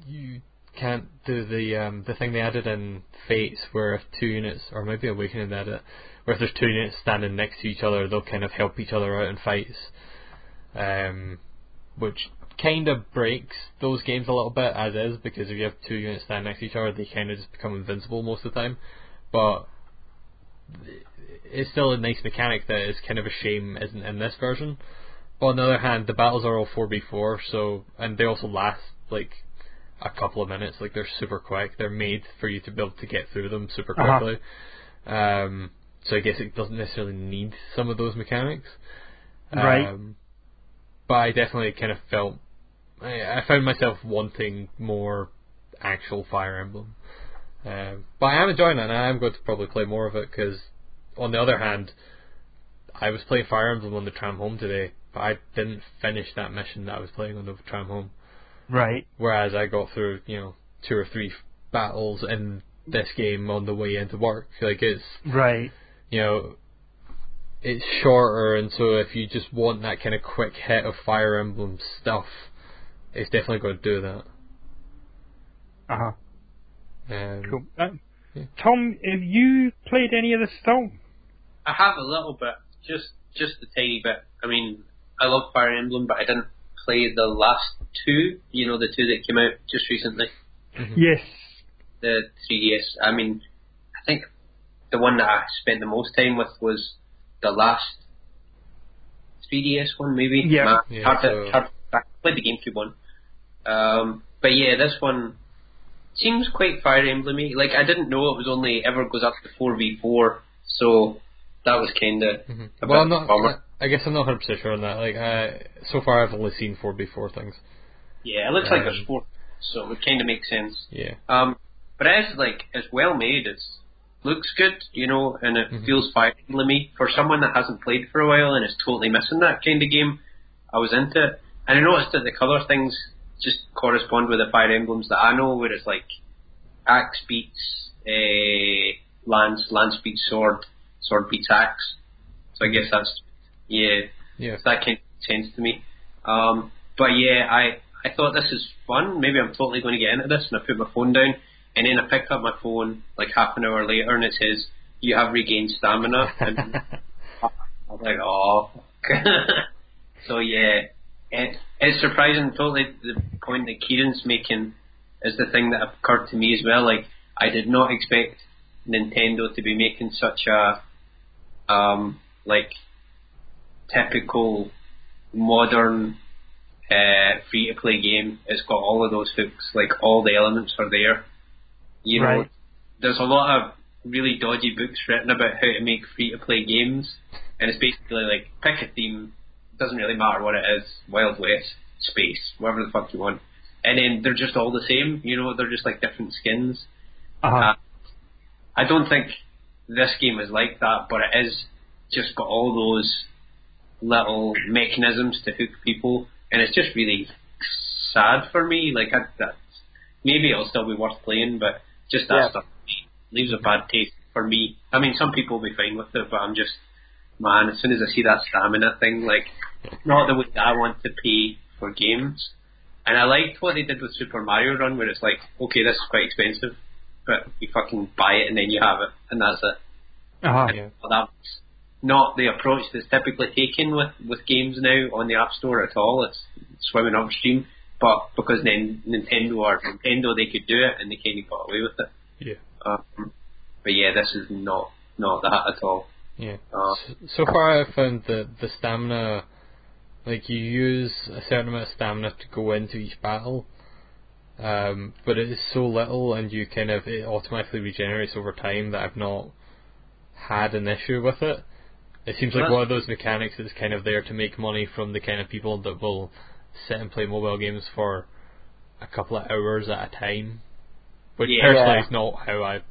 you can't do the um, the thing they added in Fates where if two units or maybe Awakening added it, where if there's two units standing next to each other, they'll kind of help each other out in fights. Um, which kind of breaks those games a little bit as is because if you have two units standing next to each other, they kind of just become invincible most of the time. But it's still a nice mechanic that is kind of a shame isn't in this version. But on the other hand, the battles are all four v four, so and they also last like a couple of minutes. Like they're super quick. They're made for you to be able to get through them super Uh-huh. quickly. Um, so I guess it doesn't necessarily need some of those mechanics. Right. Um, but I definitely kind of felt I, I found myself wanting more actual Fire Emblem. Um, but I am enjoying it, and I am going to probably play more of it because, on the other hand, I was playing Fire Emblem on the tram home today, but I didn't finish that mission that I was playing on the tram home. Right. Whereas I got through, you know, two or three battles in this game on the way into work. Like it's Right. you know, it's shorter, and so if you just want that kind of quick hit of Fire Emblem stuff, it's definitely going to do that. Uh huh. Um, Cool. Uh, Yeah. Tom, have you played any of this at all? I have a little bit, just just a tiny bit. I mean, I love Fire Emblem, but I didn't play the last two. You know, the two that came out just recently, mhm. Yes. the 3DS. I mean, I think the one that I spent the most time with was the last 3DS one, maybe. Yeah. Ma- Yeah, hard to- hard- I played the GameCube one. Um, but yeah, this one seems quite Fire Emblem-y. Like, I didn't know it was only ever goes up to 4v4, so that was kind of Mhm. a Well, bit I'm not. I guess I'm not 100 percent sure on that. Like, uh, so far I've only seen 4v4 things. Yeah, it looks like Um, there's four, so it kind of make sense. Yeah. Um, but it is like it's well made. It's looks good, you know, and it Mhm. feels Fire Emblem-y for someone that hasn't played for a while and is totally missing that kind of game. I was into it, and I noticed that the colour things just correspond with the Fire Emblems that I know, where it's like axe beats uh, lance, lance beats sword, sword beats axe. So I guess that's yeah, Yeah. so that kind of sense to me. Um, but yeah, I I thought this is fun. Maybe I'm totally going to get into this, and I put my phone down, and then I picked up my phone like half an hour later, and it says you have regained stamina, and I was like, oh. so yeah, it, it's surprising. Totally, the point that Kieran's making is the thing that occurred to me as well. Like, I did not expect Nintendo to be making such a um like typical modern uh, free to play game. It's got all of those hooks, like all the elements are there. You know, Right. there's a lot of really dodgy books written about how to make free to play games, and it's basically like pick a theme. Doesn't really matter what it is, Wild West, space, whatever the fuck you want, and then they're just all the same. You know, they're just like different skins. Uh-huh. Uh, I don't think this game is like that, but it is just got all those little mechanisms to hook people, and it's just really sad for me. Like, I, that, maybe it'll still be worth playing, but just that Yeah. stuff leaves a bad taste for me. I mean, some people will be fine with it, but I'm just, man, as soon as I see that stamina thing, like, not the way I want to pay for games. And I liked what they did with Super Mario Run, where it's like, okay, this is quite expensive, but you fucking buy it and then you have it, and that's it. Uh-huh. Yeah. Well, that's not the approach that's typically taken with, with games now on the App Store at all. It's swimming upstream. But because then Nintendo or Nintendo, they could do it and they kind of got away with it. Yeah. Um, but yeah, this is not not that at all. Yeah. Uh, So, far, I've found that the stamina, like you use a certain amount of stamina to go into each battle, um, but it is so little, and you kind of it automatically regenerates over time that I've not had an issue with it. It seems like one of those mechanics that's kind of there to make money from the kind of people that will sit and play mobile games for a couple of hours at a time. Which Yeah. personally is not how I,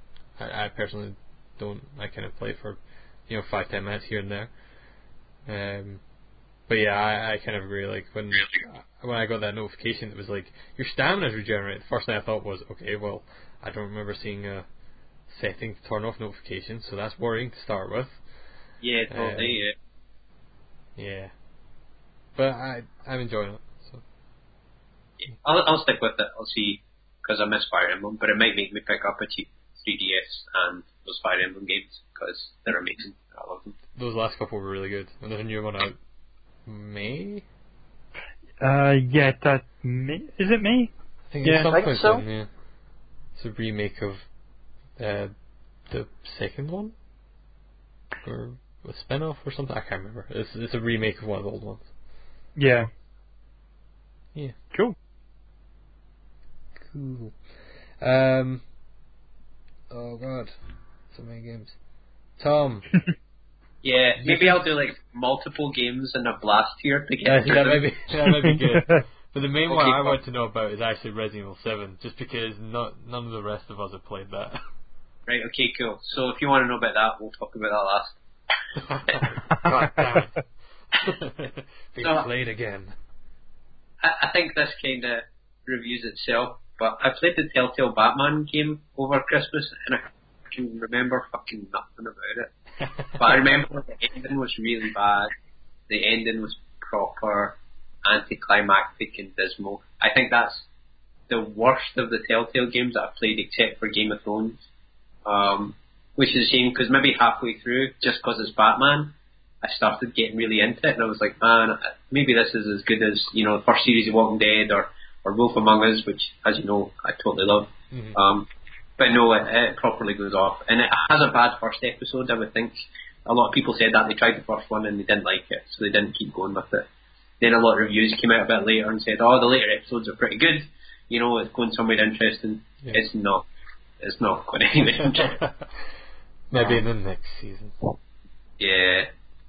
I, I personally don't. I kind of play for, you know, five ten minutes here and there. Um, but yeah, I, I kind of agree. Like when when I got that notification, it was like your stamina's regenerated. The first thing I thought was, okay, well, I don't remember seeing a setting to turn off notifications, so that's worrying to start with. yeah, totally. Um, Yeah, but I I'm enjoying it. So yeah. I'll, I'll stick with it. I'll see because I miss Fire Emblem, but it might make me pick up a cheap 3DS and those Fire Emblem games because they're amazing. I love them. those last couple were really good, and there's a new one out May. Uh, yeah, that me, is it me? I think Yeah, it's some I think point so. soon, yeah. It's a remake of uh, the second one, or a spin-off or something. I can't remember. It's it's a remake of one of the old ones. Yeah. Yeah. Cool. Cool. Um. Oh god, so many games. Tom, Yeah, maybe I'll do like multiple games in a blast here to get that, might be that might be good. But the main one I want to know about is actually Resident Evil Seven, just because not none of the rest of us have played that. Right, okay, cool. So if you want to know about that, we'll talk about that last. God damn it. Being So- played again. I, I think this kind of reviews itself, but I played the Telltale Batman game over Christmas and I can remember fucking nothing about it. but I remember the ending was really bad. The ending was proper anticlimactic and dismal. I think that's the worst of the Telltale games that I've played, except for Game of Thrones. Um, which is a shame because maybe halfway through, just because it's Batman, I started getting really into it, and I was like, man, maybe this is as good as you know the first series of Walking Dead or or Wolf Among Us, which, as you know, I totally love. Mhm. Um, but no, it, it properly goes off, and it has a bad first episode. I would think a lot of people said that they tried the first one and they didn't like it, so they didn't keep going with it. Then a lot of reviews came out a bit later and said, "Oh, the later episodes are pretty good. You know, it's going somewhere interesting." Yeah. It's not. It's not going anywhere interesting. Maybe in the next season. Yeah,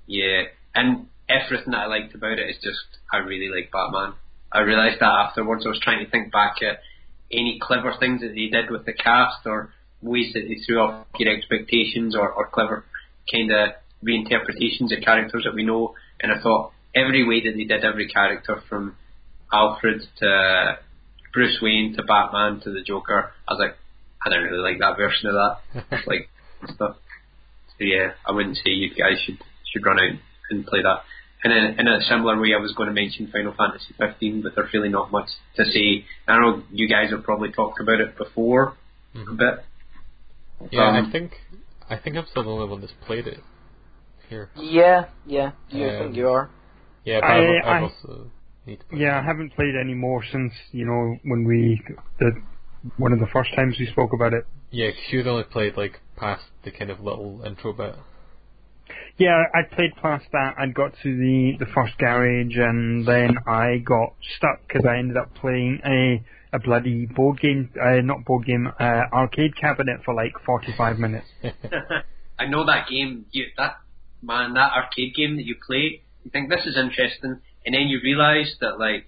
yeah. And everything that I liked about it is just I really like Batman. I realised that afterwards. I was trying to think back at any clever things that they did with the cast or ways that they threw off your expectations or, or clever kind of reinterpretations of characters that we know. And I thought every way that they did every character from Alfred to Bruce Wayne to Batman to the Joker, I was like, I don't really like that version of that. like stuff. So yeah, I wouldn't say you guys should should run out and play that. And in, in a similar way, I was going to mention Final Fantasy 15, but there's really not much to say. I know you guys have probably talked about it before a Mhm. bit. Yeah, I Um, think I think I'm still the only one that's played it here. Yeah, yeah, you Um, think you are. Yeah, but I- I've, I've I- also need to play Yeah, I it. haven't played any more since you know when we the one of the first times we spoke about it. Yeah, 'cause you'd only played like past the kind of little intro bit. Yeah, I played past that. I got to the the first garage, and then I got stuck because I ended up playing a a bloody board game, uh, not board game, uh, arcade cabinet for like 45 minutes. I know that game. You that man, that arcade game that you play. You think this is interesting, and then you realise that like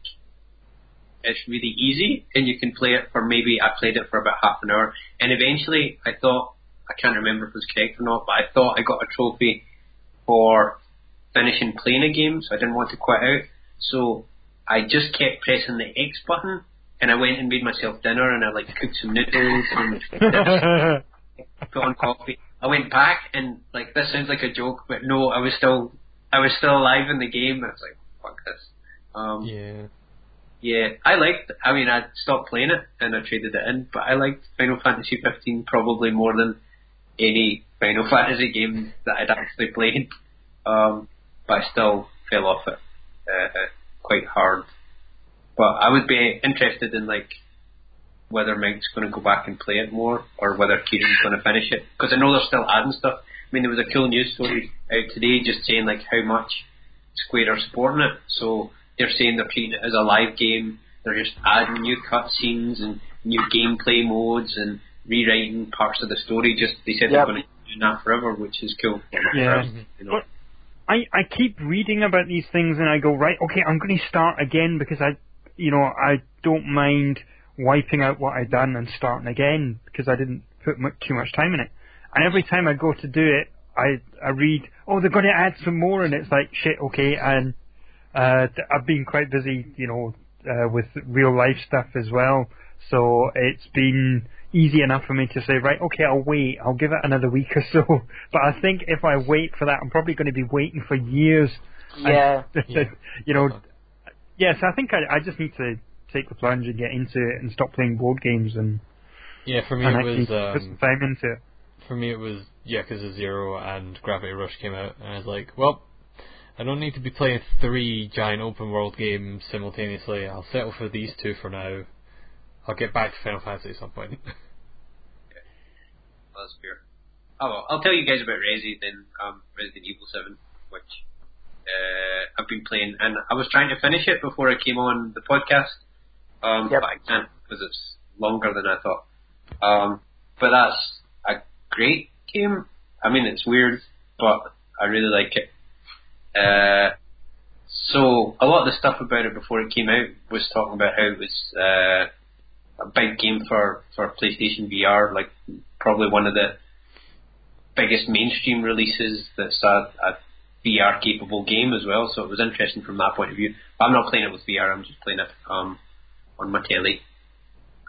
it's really easy, and you can play it for maybe I played it for about half an hour, and eventually I thought I can't remember if it was correct or not, but I thought I got a trophy for finishing playing a game, so I didn't want to quit out. So I just kept pressing the X button, and I went and made myself dinner, and I like cooked some noodles and put on coffee. I went back and like this sounds like a joke, but no, I was still I was still alive in the game. I was like, fuck this. Um, yeah. yeah, I liked. I mean, I stopped playing it and I traded it in, but I liked Final Fantasy 15 probably more than any Final Fantasy game that I'd actually played. Um, but I still fell off it uh, quite hard. But I would be interested in like whether Mike's going to go back and play it more, or whether Kieran's going to finish it. Because I know they're still adding stuff. I mean, there was a cool news story out today just saying like how much Square are supporting it. So they're saying they're treating it as a live game. They're just adding new cutscenes and new gameplay modes and rewriting parts of the story. Just they said Yep. they're going to do that forever, which is cool. Yeah. You know. But I, I keep reading about these things and I go, right, okay, I'm going to start again because I, you know, I don't mind wiping out what I've done and starting again because I didn't put mu too much time in it. And every time I go to do it, I, I read, oh, they're going to add some more and it's like, shit, okay, and, uh, I've been quite busy, you know, uh, with real life stuff as well. So it's been easy enough for me to say, right, okay, I'll wait. I'll give it another week or so. But I think if I wait for that, I'm probably going to be waiting for years. Yeah. And, Yeah. you know, yes, I think I, I just need to take the plunge and get into it and stop playing board games and, Yeah, for me and it actually was put some um, time into it. for me it was Yakuza Zero and Gravity Rush came out, and I was like, well, I don't need to be playing three giant open world games simultaneously. I'll settle for these two for now. I'll get back to Final Fantasy at some point. That's fair. Oh well, I'll tell you guys about Resi then, um, Resident Evil 7, which uh, I've been playing, and I was trying to finish it before I came on the podcast, um, Yep. but I can't because it's longer than I thought. Um, but that's a great game. I mean, it's weird, but I really like it. Uh, so a lot of the stuff about it before it came out was talking about how it was uh, a big game for for PlayStation VR, like probably one of the biggest mainstream releases that's a, a VR capable game as well. So it was interesting from that point of view. But I'm not playing it with VR. I'm just playing it um, on my telly.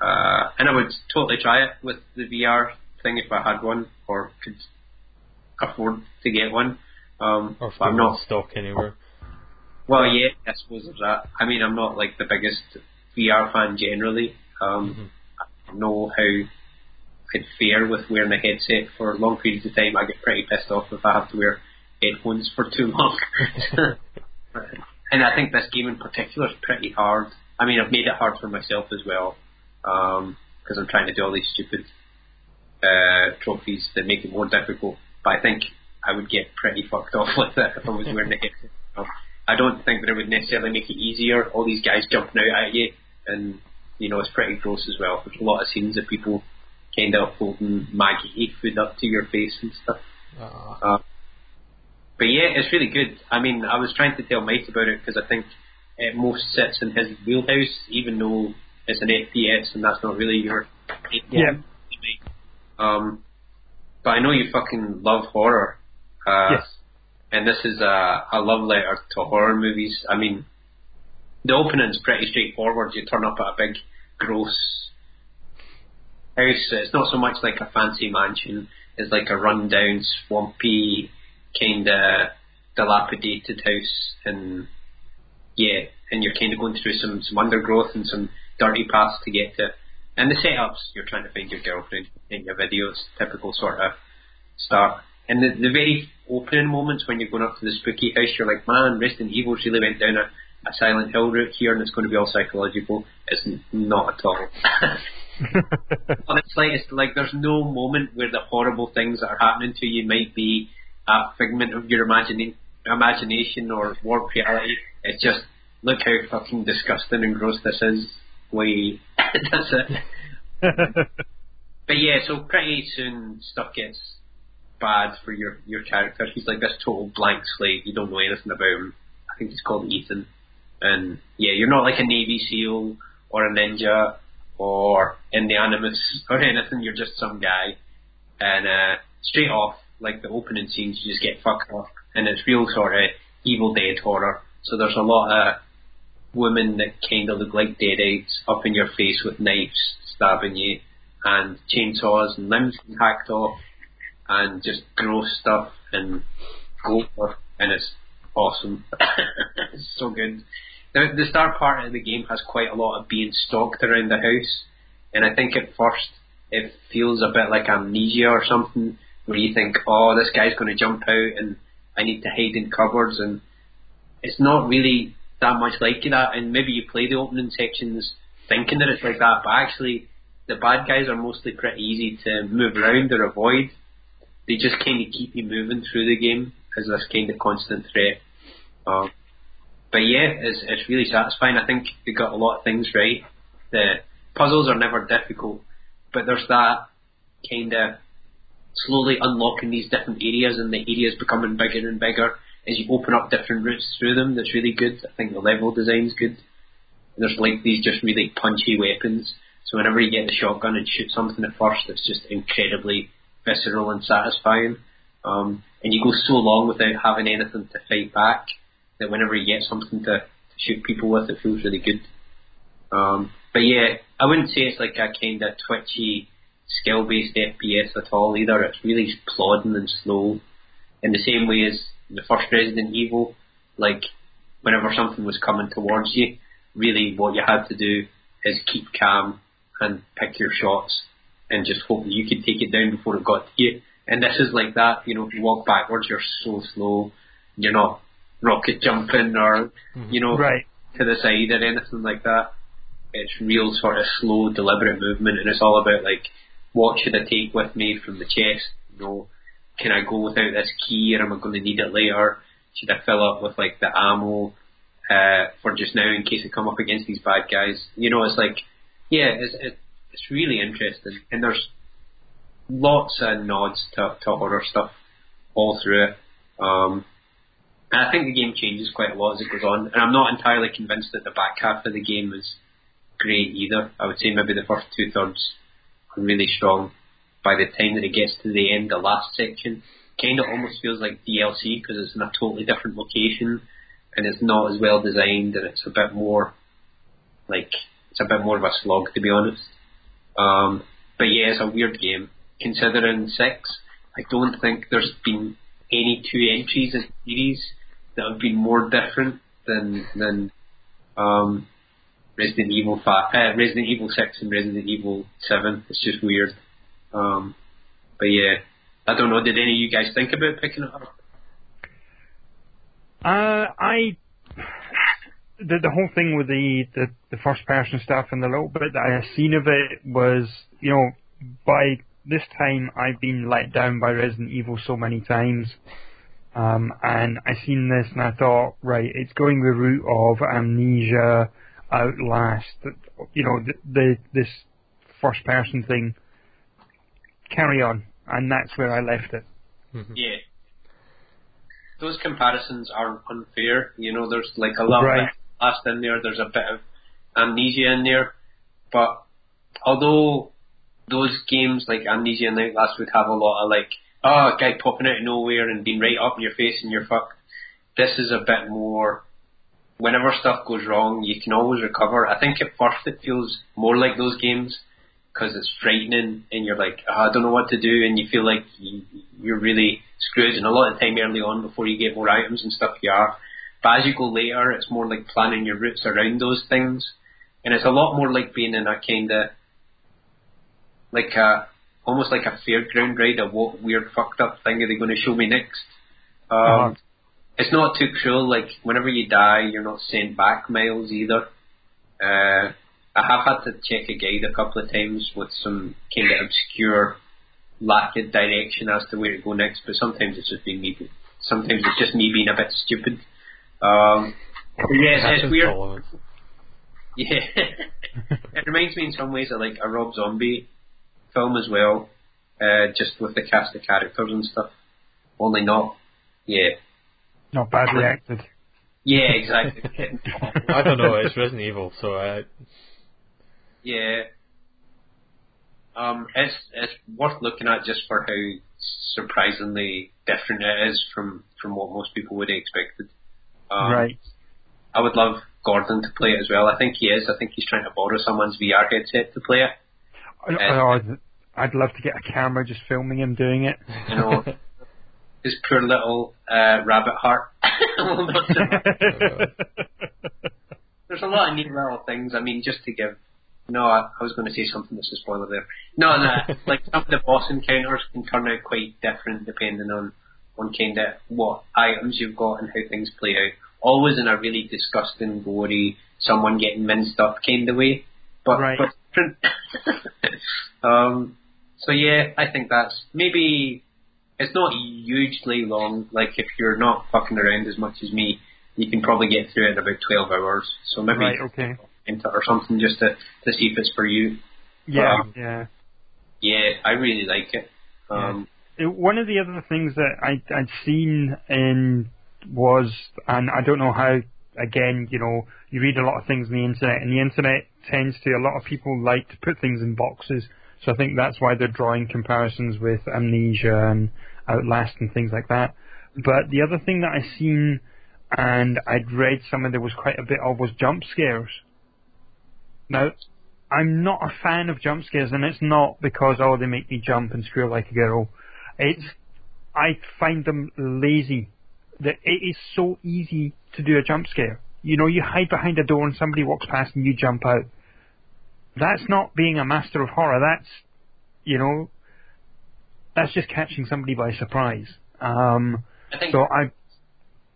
Uh, and I would totally try it with the VR thing if I had one or could afford to get one. Um, Or but I'm not. stock anywhere. Well, yeah, I suppose there's that. I mean, I'm not like the biggest VR fan generally. Um, I don't know how I'd fare with wearing a headset for long periods of time. I get pretty pissed off if I have to wear headphones for too long. and I think this game in particular is pretty hard. I mean, I've made it hard for myself as well because I'm trying to do all these stupid uh, trophies that make it more difficult. But I think I would get pretty fucked off with it if I was wearing a headset. I don't think that it would necessarily make it easier. All these guys jumping out at you, and you know it's pretty gross as well. There's a lot of scenes of people kind of holding maggie food up to your face and stuff. Ah. Uh, but yeah, it's really good. I mean, I was trying to tell Mike about it because I think it most sits in his wheelhouse, even though it's an FPS and that's not really your. Yeah. Um, but I know you fucking love horror. Uh, Yes. And this is a, a love letter to horror movies. I mean, the opening's pretty straightforward. You turn up at a big, gross house. It's not so much like a fancy mansion. It's like a rundown, swampy, kind of dilapidated house, and yeah, and you're kind of going through some some undergrowth and some dirty paths to get to. And the setups, you're trying to find your girlfriend in your videos, typical sort of start. And the, the very opening moments when you're going up to the spooky house, you're like, man, Resident Evil's really went down a, a Silent Hill route here, and it's going to be all psychological. It's not at all. On its slightest, like there's no moment where the horrible things that are happening to you might be a figment of your imagine- imagination or warped reality. It's just look how fucking disgusting and gross this is. We that's it. But yeah, so pretty soon stuff gets bad for your your character. He's like this total blank slate. You don't know anything about him. I think he's called Ethan. And yeah, you're not like a Navy SEAL or a ninja or in the Animus or anything. You're just some guy. And uh, straight off, like the opening scenes, you just get fucked off, and it's real sort of Evil Dead horror. So there's a lot of women that kind of look like deadites up in your face with knives stabbing you, and chainsaws and limbs hacked off, and just gross stuff and gore, and it's awesome. it's so good. The, the start part of the game has quite a lot of being stalked around the house, and I think at first it feels a bit like amnesia or something, where you think, oh, this guy's going to jump out and I need to hide in cupboards, and it's not really that much like that. And maybe you play the opening sections thinking that it's like that, but actually the bad guys are mostly pretty easy to move around or avoid. They just kind of keep you moving through the game as this kind of constant threat. Um, but yeah, it's, it's really satisfying. I think they got a lot of things right. The puzzles are never difficult, but there's that kind of slowly unlocking these different areas and the areas becoming bigger and bigger as you open up different routes through them. That's really good. I think the level design's good. There's like these just really punchy weapons. So whenever you get the shotgun and shoot something at first, it's just incredibly visceral and satisfying. Um, and you go so long without having anything to fight back that whenever you get something to, to shoot people with, it feels really good. Um, but yeah, I wouldn't say it's like a kind of twitchy, skill-based FPS at all either. It's really plodding and slow, in the same way as the first Resident Evil. Like whenever something was coming towards you, really what you had to do is keep calm and pick your shots and just hope that you could take it down before it got to you. And this is like that. You know, if you walk backwards, you're so slow. You're not rocket jumping or you know right. to the side or anything like that. It's real sort of slow, deliberate movement, and it's all about like, what should I take with me from the chest? You know, can I go without this key, or am I going to need it later? Should I fill up with like the ammo uh, for just now in case I come up against these bad guys? You know, it's like, yeah, it's it, it's really interesting, and there's lots of nods to, to horror stuff all through it. Um, and I think the game changes quite a lot as it goes on, and I'm not entirely convinced that the back half of the game is great either. I would say maybe the first two thirds are really strong. By the time that it gets to the end, the last section kind of almost feels like DLC because it's in a totally different location and it's not as well designed and it's a bit more like it's a bit more of a slog to be honest. Um, but yeah, it's a weird game. considering six, I don't think there's been any two entries in series that would be more different than than um, Resident Evil five, uh, Resident Evil six and Resident Evil seven. It's just weird. Um, but yeah, I don't know. Did any of you guys think about picking it up? Uh, I the the whole thing with the, the the first person stuff and the little bit that I have seen of it was, you know, by this time I've been let down by Resident Evil so many times. Um, and I seen this and I thought, right, it's going the route of Amnesia, Outlast, you know, the, the this first person thing. Carry on, and that's where I left it. Mm-hmm. Yeah. Those comparisons are unfair. You know, there's like a lot Right. of last in there. There's a bit of amnesia in there, but although those games like Amnesia and Outlast would have a lot of like, oh, guy popping out of nowhere and being right up in your face and you're fucked. This is a bit more. Whenever stuff goes wrong, you can always recover. I think at first it feels more like those games because it's frightening and you're like, oh, I don't know what to do, and you feel like you, you're really screwed. And a lot of time early on, before you get more items and stuff, you are. But as you go later, it's more like planning your routes around those things, and it's a lot more like being in a kind of like a almost like a fairground ride. Of what weird fucked up thing are they going to show me next? Um, Uh-huh. It's not too cruel. Like whenever you die, you're not sent back miles either. Uh, I have had to check a guide a couple of times with some kind of obscure lack of direction as to where to go next, but sometimes it's just been me. Sometimes it's just me being a bit stupid. Um, yeah, it's, Happens it's to weird. Yeah, it reminds me in some ways of like a Rob Zombie film as well, uh, just with the cast of characters and stuff. Only not, yeah, Not badly acted. yeah, exactly. I don't know. It's Resident Evil, so I. Yeah. Um, it's it's worth looking at just for how surprisingly different it is from from what most people would have expected. Um, right. I would love Gordon to play it as well. I think he is. I think he's trying to borrow someone's VR headset to play it. I- I- I'd, I'd love to get a camera just filming him doing it. You know, his poor little uh, rabbit heart. Will not survive. There's a lot of neat little things. I mean, just to give. No, I, I was going to say something that's a spoiler there. No, no, like some of the boss encounters can turn out quite different depending on on kind of what items you've got and how things play out. Always in a really disgusting, gory, someone getting minced up kind of way, but Right. but um, so yeah, I think that's maybe it's not hugely long. Like if you're not fucking around as much as me, you can probably get through it in about twelve hours. So maybe right, okay. into or something just to to see if it's for you. Yeah, Um, yeah. Yeah, I really like it. Um, It- one of the other things that I, I'd seen in was, and I don't know how, again, you know, you read a lot of things on the internet, and the internet tends to, a lot of people like to put things in boxes, so I think that's why they're drawing comparisons with Amnesia and Outlast and things like that. But the other thing that I've seen, and I'd read somewhere there was quite a bit of, was jump scares. Now, I'm not a fan of jump scares, and it's not because oh they make me jump and squeal like a girl. It's I find them lazy. That it is so easy to do a jump scare. You know, you hide behind a door and somebody walks past and you jump out. That's not being a master of horror. That's you know, that's just catching somebody by surprise. Um, I think so I,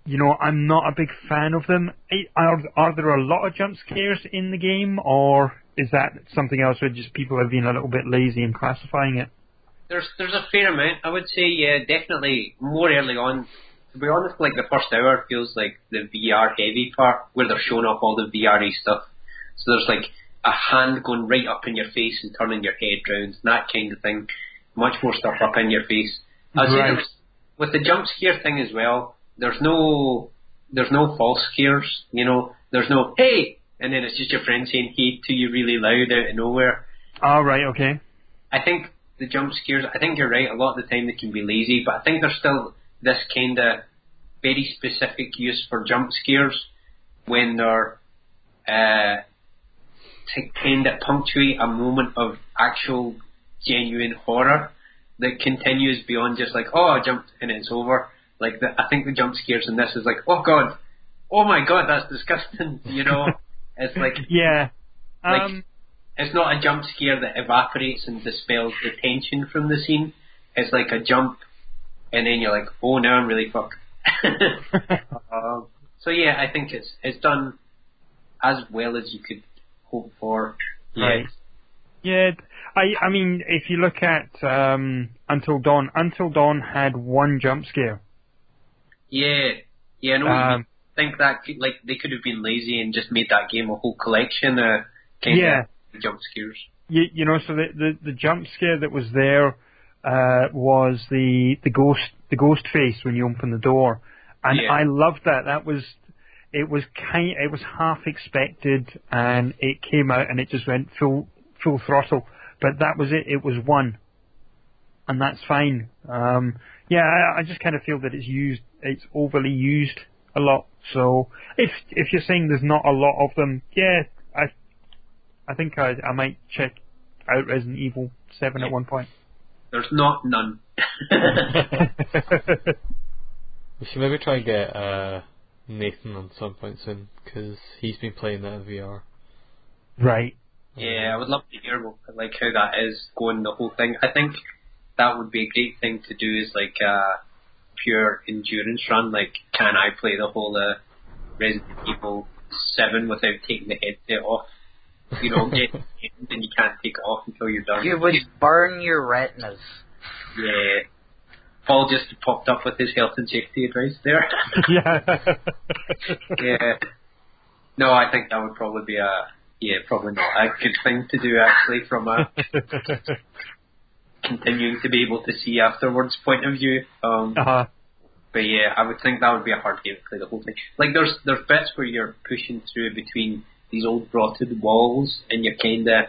you know, I'm not a big fan of them. Are, are there a lot of jump scares in the game, or is that something else where just people have been a little bit lazy in classifying it? there's there's a fair amount. I would say yeah, definitely more early on. To be honest, like the first hour feels like the VR heavy part where they're showing off all the VRy stuff. So there's like a hand going right up in your face and turning your head round, and that kind of thing. Much more stuff up in your face. I'd Right. with the jump scare thing as well, there's no there's no false scares. You know, there's no hey, and then it's just your friend saying hey to you really loud out of nowhere. All right, okay. I think the jump scares, I think you're right, a lot of the time they can be lazy, but I think they're still this kind of very specific use for jump scares when they're uh, to kind of punctuate a moment of actual genuine horror. that continues beyond just like oh I jumped and it's over. Like the, I think the jump scares in this is like oh god, oh my god that's disgusting. You know, it's like Yeah. Like- Um, it's not a jump scare that evaporates and dispels the tension from the scene. It's like a jump, and then you're like, oh, now I'm really fucked. um, so yeah, I think it's it's done as well as you could hope for. Yeah. Right. Yeah, I I mean, if you look at um, Until Dawn, Until Dawn had one jump scare. Yeah, yeah. I know what you mean. Um, think that could, like they could have been lazy and just made that game a whole collection of kind Yeah. of jump scares. you, you know, so the, the the jump scare that was there uh, was the the ghost the ghost face when you open the door, and Yeah. I loved that. That was it was kind it was half expected, and it came out and it just went full full throttle. But that was it. It was one, and that's fine. Um, yeah, I, I just kind of feel that it's used it's overly used a lot. So if if you're saying there's not a lot of them, yeah, I I think I I might check out Resident Evil Seven at one point. There's not none. We should maybe try and get uh, Nathan on some point soon because he's been playing that in VR. right. Yeah, I would love to hear like how that is going the whole thing. I think that would be a great thing to do is like a pure endurance run. Like, can I play the whole uh, Resident Evil Seven without taking the headset off? You know, get and you can't take it off until you're done. You would burn your retinas. Yeah. Paul just popped up with his health and safety advice there. yeah. yeah. No, I think that would probably be a yeah, probably not a good thing to do actually from a continuing to be able to see afterwards point of view. Um, uh-huh. but yeah, I would think that would be a hard game to play the whole thing. Like there's there's bits where you're pushing through between these old rotted walls and you're kinda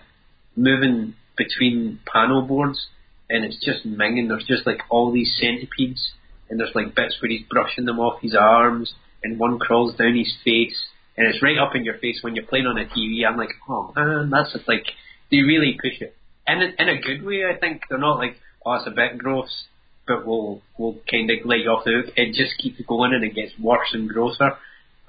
moving between panel boards and it's just minging. There's just like all these centipedes and there's like bits where he's brushing them off his arms and one crawls down his face and it's right up in your face when you're playing on a TV. I'm like, oh man, that's just like they really push it in a, in a good way. I think they're not like, oh, it's a bit gross, but we'll we'll kind of you off the hook. It just keeps going and it gets worse and grosser.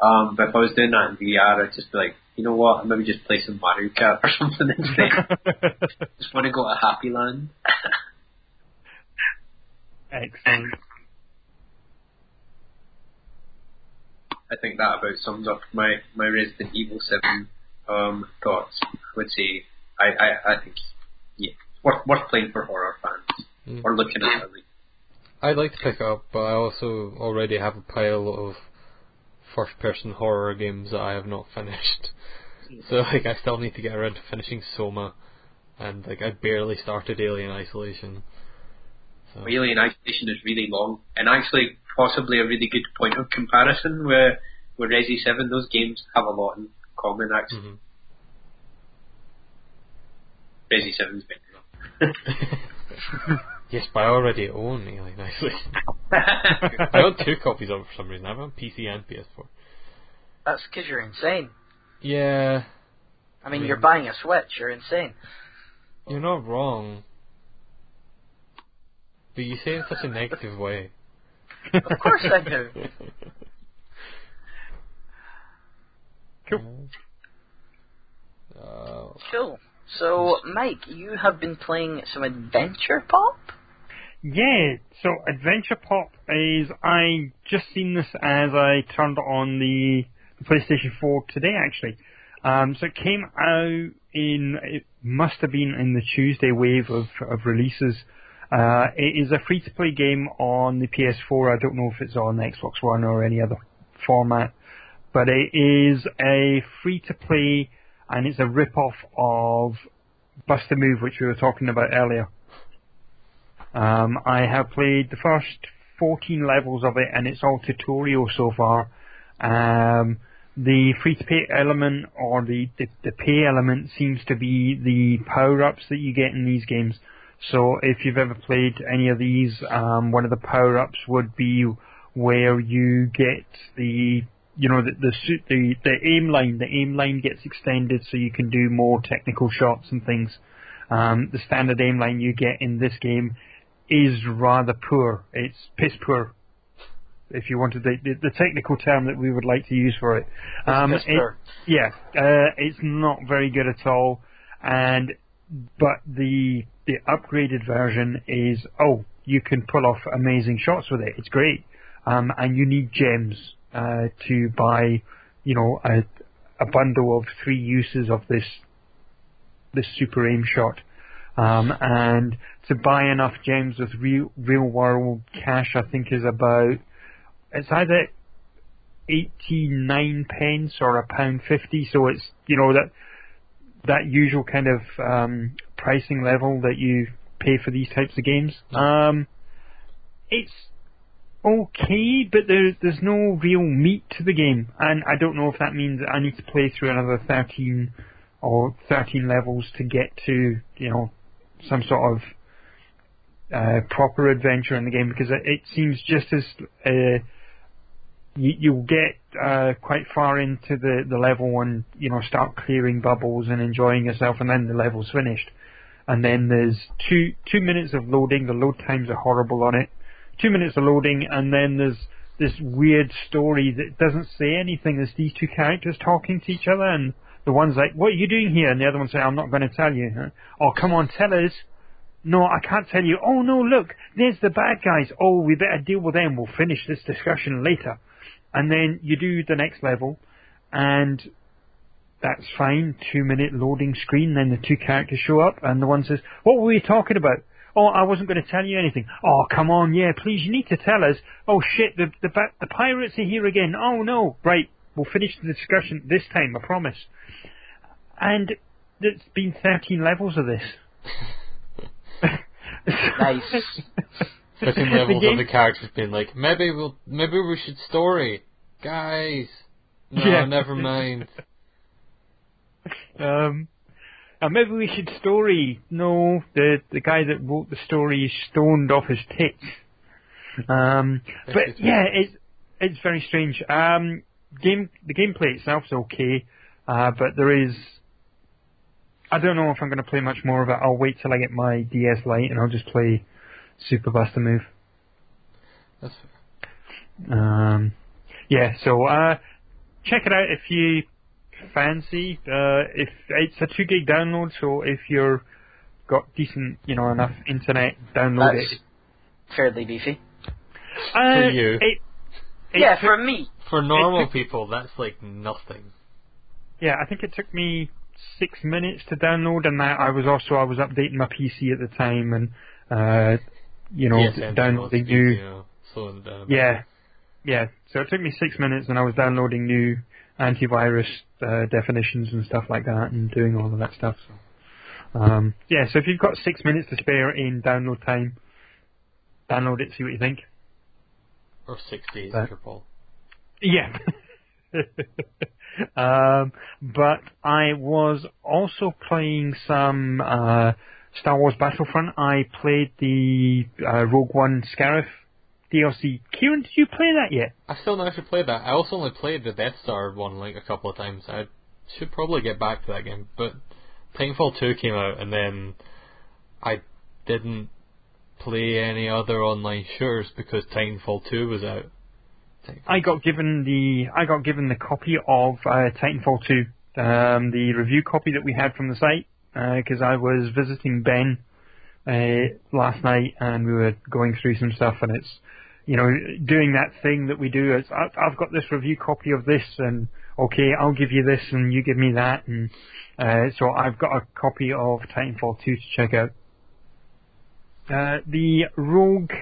Um, but if I was doing that in VR, I'd just be like, you know what, maybe just play some Mario Kart or something instead. just want to go to Happy Land. Excellent. I think that about sums up my my Resident Evil Seven um, thoughts. I would say I, I, I think yeah, worth worth playing for horror fans Mm. or looking at it. I'd like to pick it up, but I also already have a pile of first-person horror games that I have not finished. So like, I still need to get around to finishing Soma, and like, I barely started Alien Isolation. So Alien Isolation is really long, and actually possibly a really good point of comparison where with Resi Seven. Those games have a lot in common. Actually, Mhm. Resi Seven's better. yes, but I already own Alien Isolation. I own two copies of it for some reason. I have it on PC and PS4. That's because you're insane. Yeah, I mean, Yeah. you're buying a Switch. You're insane. you're not wrong. But you say it in such a negative way. Of course I do. Cool. Uh, Cool. So, Mike, you have been playing some Adventure Pop? Yeah, so Adventure Pop is I just seen this as I turned on the, PlayStation 4 today actually. Um, so it came out in it must have been in the Tuesday wave of, of releases. Uh, it is a free to play game on the PS4. I don't know if it's on Xbox One or any other format, but it is a free to play and it's a rip off of Bust-A-Move, which we were talking about earlier. Um, I have played the first 14 levels of it, and it's all tutorial so far. Um, the free-to-pay element or the, the, the pay element seems to be the power-ups that you get in these games. So if you've ever played any of these, um, one of the power-ups would be where you get the you know the the, the the aim line. The aim line gets extended so you can do more technical shots and things. Um, the standard aim line you get in this game is rather poor. It's piss poor, if you wanted the, the, the technical term that we would like to use for it. Um, Piss it- yeah, uh, it's not very good at all, and but the the upgraded version is oh you can pull off amazing shots with it. It's great, um, and you need gems uh, to buy, you know, a a bundle of three uses of this this super aim shot. Um, and to buy enough gems with real real world cash, I think is about it's either 89 pence or a pound 50 so it's you know that that usual kind of um, pricing level that you pay for these types of games. Um, it's okay but there, there's no real meat to the game. And I don't know if that means that I need to play through another 13 or 13 levels to get to you know some sort of uh, proper adventure in the game because it, it seems just as uh, you, you'll get uh, quite far into the, the level and you know start clearing bubbles and enjoying yourself, and then the level's finished. And then there's two two minutes of loading. The load times are horrible on it. Two minutes of loading, and then there's this weird story that doesn't say anything. There's these two characters talking to each other, and the one's like, "What are you doing here?" And the other one's saying, "I'm not going to tell you." Huh? Oh, come on, tell us. No, I can't tell you. Oh no, look, there's the bad guys. Oh, we better deal with them. We'll finish this discussion later. And then you do the next level, and that's fine. Two minute loading screen. Then the two characters show up, and the one says, "What were we talking about?" Oh, I wasn't going to tell you anything. Oh, come on, yeah, please, you need to tell us. Oh shit, the the the pirates are here again. Oh no, right, we'll finish the discussion this time, I promise. And there's been 13 levels of this. Nice. The levels of the characters being like, maybe we'll, maybe we should story, guys. No, Yeah. never mind. Um, and maybe we should story. No, the the guy that wrote the story is stoned off his tits. Um, but yeah, it's it's very strange. Um, game the gameplay itself is okay, uh, but there is. I don't know if I'm going to play much more of it. I'll wait till I get my DS Lite and I'll just play Super Bust-A-Move. That's fair. Um, yeah, so uh, check it out if you fancy. Uh, if it's a two gig download, so if you're got decent, you know, enough internet, download That's it. fairly beefy. Uh, For you. It, it yeah, took- for me. For normal people, that's like nothing. yeah, I think it took me six minutes to download, and that I was also I was updating my PC at the time, and uh, you know, PSN downloading new. You know, slowing down. a bit. Yeah, yeah. So it took me six minutes, and I was downloading new antivirus uh, definitions and stuff like that, and doing all of that stuff. So, um, yeah. So if you've got six minutes to spare in download time, download it. See what you think. Or six days if you're Paul. Yeah. um, but I was also playing some uh, Star Wars Battlefront. I played the uh, Rogue One Scarif DLC. Kieran, did you play that yet? I still not actually played that. I also only played the Death Star one like a couple of times. I should probably get back to that game. But Titanfall 2 came out and then I didn't play any other online shooters because Titanfall 2 was out. I got given the I got given the copy of uh, Titanfall 2, um, the review copy that we had from the site, because I was visiting Ben uh, last night and we were going through some stuff, and it's you know doing that thing that we do. It's I've got this review copy of this, and okay, I'll give you this, and you give me that, and uh, so I've got a copy of Titanfall 2 to check out. Uh, the Rogue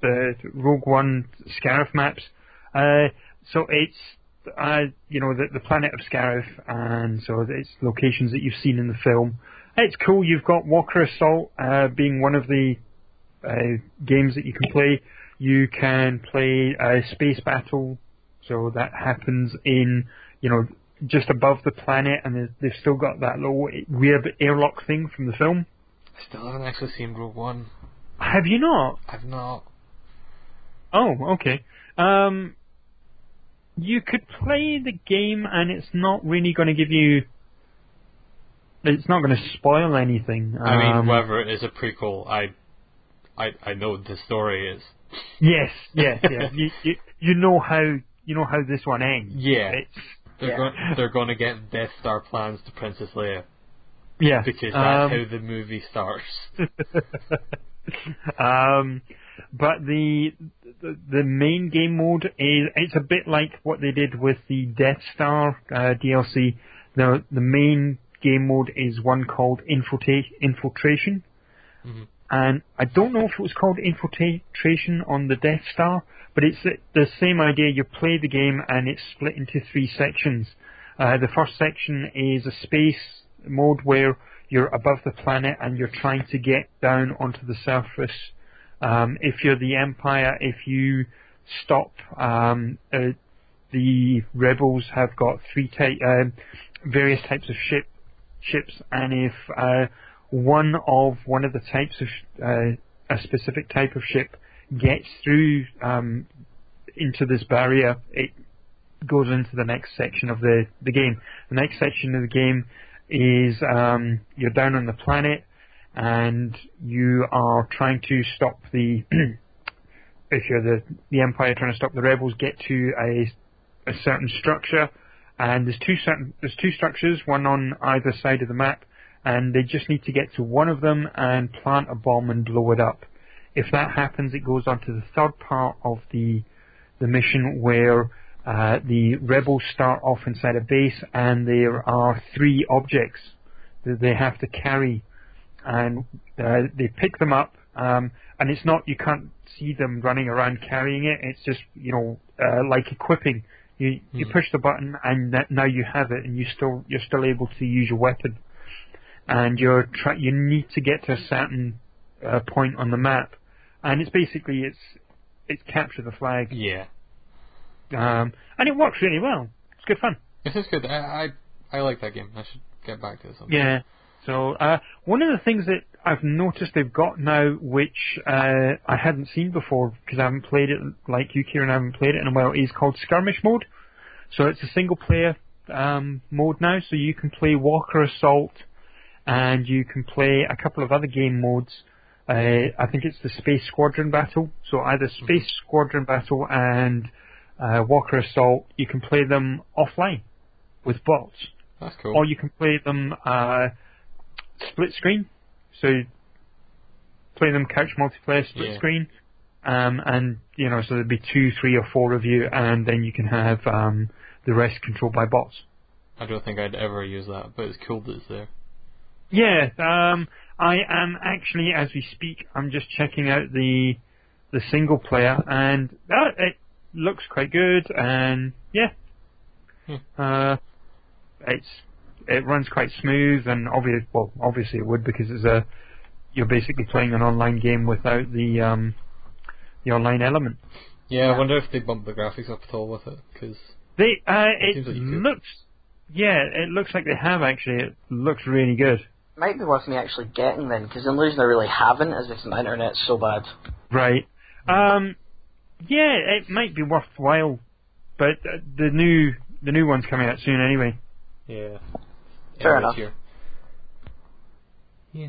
the Rogue One Scarif maps. Uh, so it's uh, you know the, the planet of Scarif, and so it's locations that you've seen in the film. It's cool. You've got Walker Assault uh, being one of the uh, games that you can play. You can play a Space Battle, so that happens in you know just above the planet, and they've- they've still got that little weird airlock thing from the film. I still haven't actually seen Rogue One. Have you not? I've not. Oh, okay. Um, you could play the game, and it's not really going to give you. It's not going to spoil anything. I mean, Um, whether it is a prequel, I I I know the story is. Yes, yes, yes. you, you you know how you know how this one ends. Yeah. It's They're Yeah. going they're going to get Death Star plans to Princess Leia yeah because that's um, how the movie starts. um, but the, the the main game mode is it's a bit like what they did with the Death Star uh, DLC. The the main game mode is one called Infiltra- Infiltration, Mhm. and I don't know if it was called Infiltration on the Death Star, but it's the- the same idea. You play the game and it's split into three sections. Uh, the first section is a space mode where you're above the planet and you're trying to get down onto the surface. Um, if you're the Empire, if you stop, um, uh, the rebels have got three ty- um various types of ship ships, and if uh, one of one of the types of sh- uh, a specific type of ship gets through um, into this barrier, it goes into the next section of the, the game. The next section of the game is um, you're down on the planet and you are trying to stop the if you're the the Empire trying to stop the rebels get to a a certain structure and there's two certain there's two structures, one on either side of the map, and they just need to get to one of them and plant a bomb and blow it up. If that happens, it goes on to the third part of the the mission where uh, the rebels start off inside a base and there are three objects that they have to carry and uh, they pick them up um, and it's not you can't see them running around carrying it it's just you know uh, like equipping you you Hmm. push the button and that, now you have it and you still you're still able to use your weapon and you're try, you need to get to a certain uh, point on the map and it's basically it's it's capture the flag Yeah. um, and it works really well. It's good fun. This is good. I, I I like that game. I should get back to it one. Yeah. So uh, one of the things that I've noticed they've got now, which uh, I hadn't seen before because I haven't played it like you, Kieran, I haven't played it in a while, is called skirmish mode. So it's a single player um, mode now, so you can play Walker Assault, and you can play a couple of other game modes. Uh, I think it's the Space Squadron Battle. So either Space Squadron Battle and uh, Walker Assault, you can play them offline with bots That's cool. or you can play them uh, split screen. So play them couch multiplayer split Yeah. screen, um, and you know so there'd be two, three, or four of you, and then you can have um, the rest controlled by bots. I don't think I'd ever use that, but it's cool that it's there. Yeah, um, I am actually, as we speak, I'm just checking out the the single player, and uh, it looks quite good, and yeah, Hmm. uh, it's it runs quite smooth, and obvious. Well, obviously it would because it's a you're basically playing an online game without the um, the online element. Yeah, Yeah. I wonder if they bumped the graphics up at all with it, because They uh, It it like looks yeah, it looks like they have actually. It looks really good. Might be worth me actually getting then, because the only reason I really haven't is because my internet's so bad. Right. Um, yeah, it might be worthwhile, but uh, the new the new one's coming out soon anyway. yeah. Fair Yeah, enough. this year. Yeah.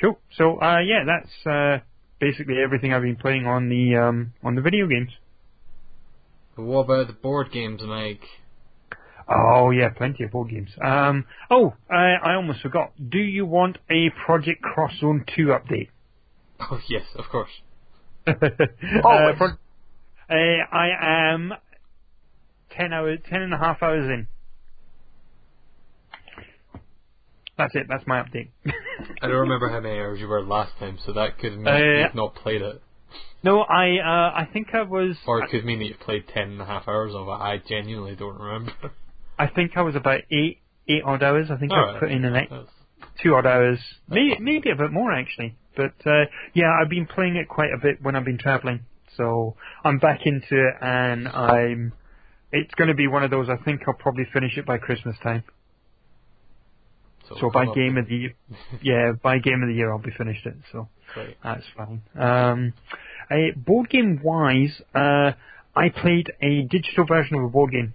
Cool. So uh, yeah, that's uh, basically everything I've been playing on the um, on the video games. But what about the board games, Mike? Oh yeah, plenty of board games. Um, oh, I, I almost forgot. Do you want a Project Cross Zone Two update? Oh yes, of course. uh, Always. pro- uh, I am ten hours, ten and a half hours in. That's it. That's my update. I don't remember how many hours you were last time, so that could mean Uh, you've not played it. no, I uh, I think I was. Or it could mean that you've played ten and a half hours of it. I genuinely don't remember. I think I was about eight eight odd hours. I think I Alright. put in an eight, two odd hours, maybe maybe a bit more actually. But uh, yeah, I've been playing it quite a bit when I've been traveling, so I'm back into it, and I'm. It's going to be one of those. I think I'll probably finish it by Christmas time. So by game of the year, yeah, by game of the year I'll be finished it. So Great. that's fine. Um, uh, board game wise, uh, I played a digital version of a board game.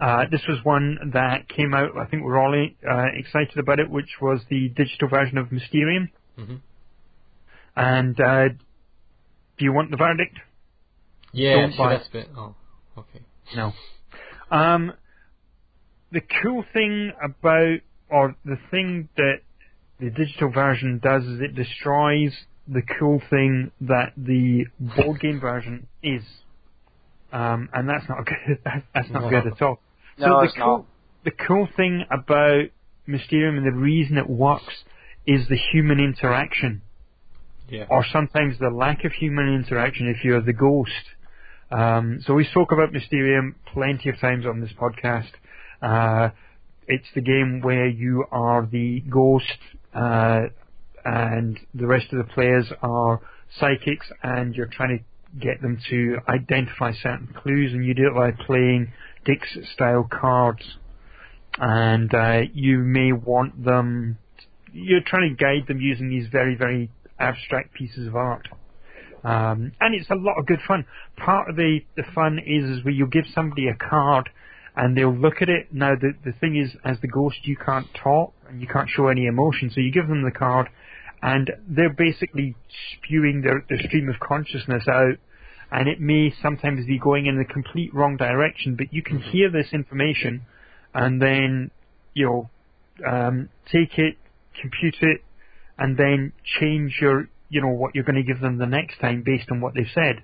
Uh, this was one that came out. I think we're all uh, excited about it, which was the digital version of Mysterium. hmm And uh, do you want the verdict? Yeah, Don't buy I it. spit? Oh, okay. No. Um, the cool thing about, or the thing that the digital version does is it destroys the cool thing that the board game version is. Um, and that's not good. That's, that's not No. good at all. No, so the it's cool, not. the cool thing about Mysterium and the reason it works is the human interaction Yeah. or sometimes the lack of human interaction if you're the ghost. Um, so we spoke about Mysterium plenty of times on this podcast. Uh, it's the game where you are the ghost, uh, and the rest of the players are psychics, and you're trying to get them to identify certain clues, and you do it by playing Dixit-style cards. And uh, you may want them. You're trying to guide them using these very, very abstract pieces of art. Um, and it's a lot of good fun. Part of the, the fun is, is where you give somebody a card and they'll look at it. Now the, the thing is, as the ghost you can't talk and you can't show any emotion, so you give them the card and they're basically spewing their, their stream of consciousness out and it may sometimes be going in the complete wrong direction, but you can hear this information and then, you know, um, take it, compute it, and then change your, you know, what you're going to give them the next time based on what they've said.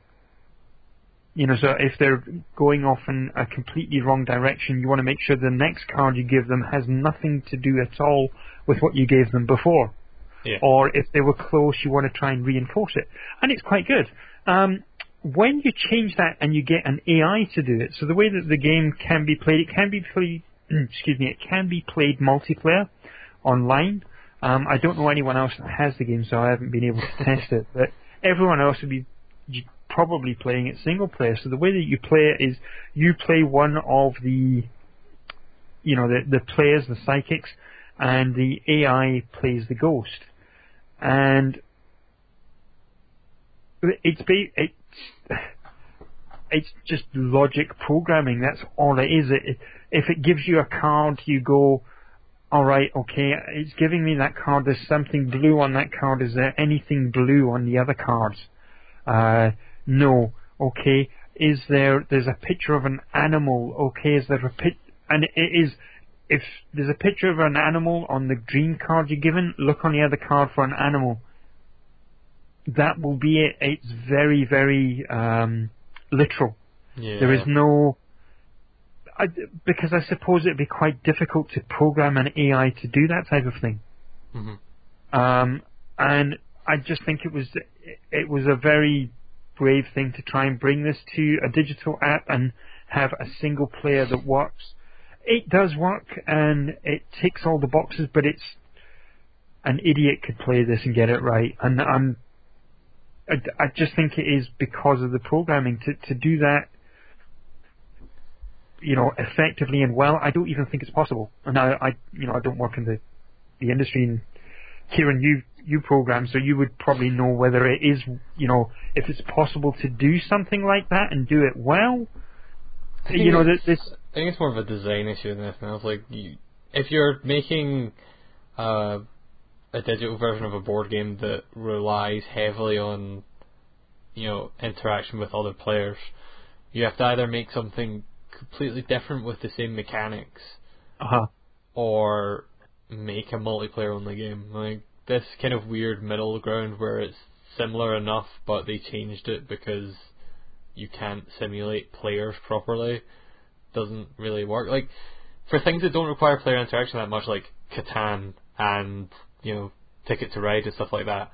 You know, so if they're going off in a completely wrong direction, you want to make sure the next card you give them has nothing to do at all with what you gave them before. Yeah. Or if they were close, you want to try and reinforce it. And it's quite good. Um, when you change that and you get an AI to do it, so the way that the game can be played, it can be played, excuse me, it can be played multiplayer online. Um, I don't know anyone else that has the game, so I haven't been able to test it. But everyone else would be probably playing it single player. So the way that you play it is you play one of the, you know, the the players, the psychics, and the AI plays the ghost, and it's ba- it's it's just logic programming. That's all it is. It, if it gives you a card, you go, all right, okay, it's giving me that card. There's something blue on that card. Is there anything blue on the other cards? Uh, no. Okay. Is there? There's a picture of an animal. Okay. Is there a pic? And it is. If there's a picture of an animal on the green card you're given, look on the other card for an animal. That will be it. It's very, very um, literal. Yeah. There is no. I, because I suppose it'd be quite difficult to program an AI to do that type of thing. Mm-hmm. Um, and I just think it was it was a very brave thing to try and bring this to a digital app and have a single player that works. It does work and it ticks all the boxes, but it's an idiot could play this and get it right. And I'm I, I just think it is because of the programming to to do that. You know, effectively and well. I don't even think it's possible. And I, I you know, I don't work in the the industry and Kieran, you you program, so you would probably know whether it is, you know, if it's possible to do something like that and do it well. You know, this, I think it's more of a design issue than anything else. Like, you, if you're making uh, a digital version of a board game that relies heavily on, you know, interaction with other players, you have to either make something completely different with the same mechanics, uh or make a multiplayer only game. Like this kind of weird middle ground where it's similar enough, but they changed it because you can't simulate players properly. Doesn't really work. Like for things that don't require player interaction that much, like Catan and you know Ticket to Ride and stuff like that.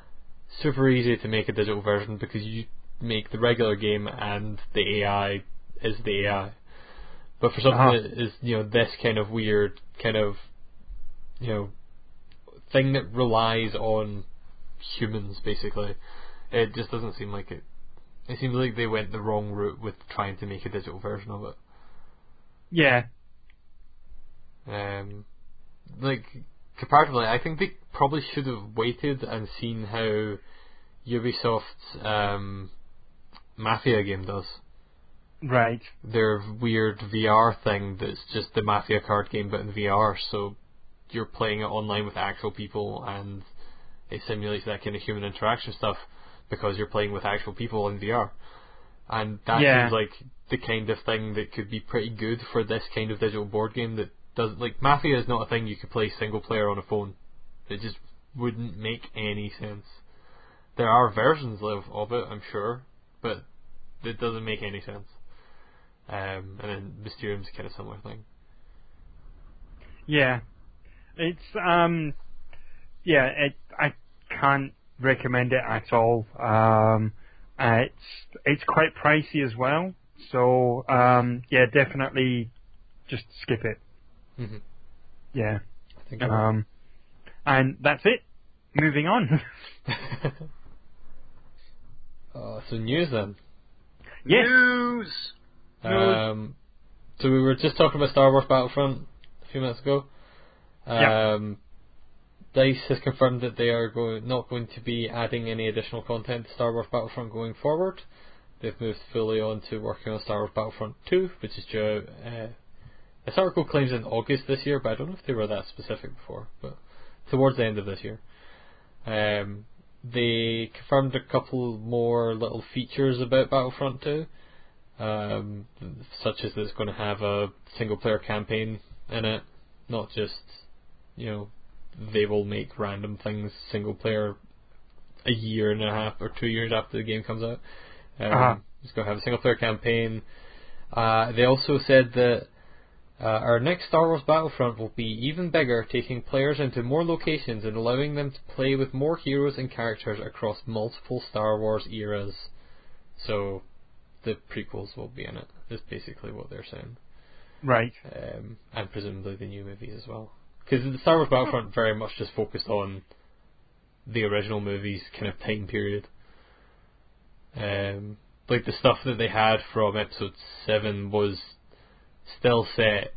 Super easy to make a digital version because you make the regular game and the AI is the AI. But for something Uh-huh. that is you know this kind of weird kind of you know thing that relies on humans basically, it just doesn't seem like it. It seems like they went the wrong route with trying to make a digital version of it. yeah, Um, like comparatively, I think they probably should have waited and seen how Ubisoft's um, Mafia game does. right. Their weird VR thing that's just the Mafia card game but in VR, so you're playing it online with actual people and it simulates that kind of human interaction stuff because you're playing with actual people in VR. And that Yeah. seems like the kind of thing that could be pretty good for this kind of digital board game that does like Mafia is not a thing you could play single player on a phone. It just wouldn't make any sense. There are versions of, of it, I'm sure, but it doesn't make any sense. Um, and then Mysterium's kind of similar thing. Yeah, it's um, yeah, it I can't recommend it at all. Um, uh, it's it's quite pricey as well, so um, yeah, definitely just skip it. Mm-hmm. Yeah, I think. I um, and that's it. Moving on. uh, so news then. yes. News. Um, so we were just talking about Star Wars Battlefront a few minutes ago. Yeah. Um, Dice has confirmed that they are not going to be adding any additional content to Star Wars Battlefront going forward. They've moved fully on to working on Star Wars Battlefront 2, which is due. Uh, this article claims in August this year, but I don't know if they were that specific before. But towards the end of this year, um, they confirmed a couple more little features about Battlefront 2 um, such as that it's going to have a single player campaign in it, not just, you know, they will make random things single player a year and a half or two years after the game comes out. Um, Uh-huh. It's going to have a single player campaign. Uh, they also said that uh, our next Star Wars Battlefront will be even bigger, taking players into more locations and allowing them to play with more heroes and characters across multiple Star Wars eras. So, the prequels will be in it. Is basically what they're saying, Right. um, and presumably the new movies as well. Because the Star Wars Battlefront very much just focused on the original movies kind of time period. Um, like the stuff that they had from Episode Seven was still set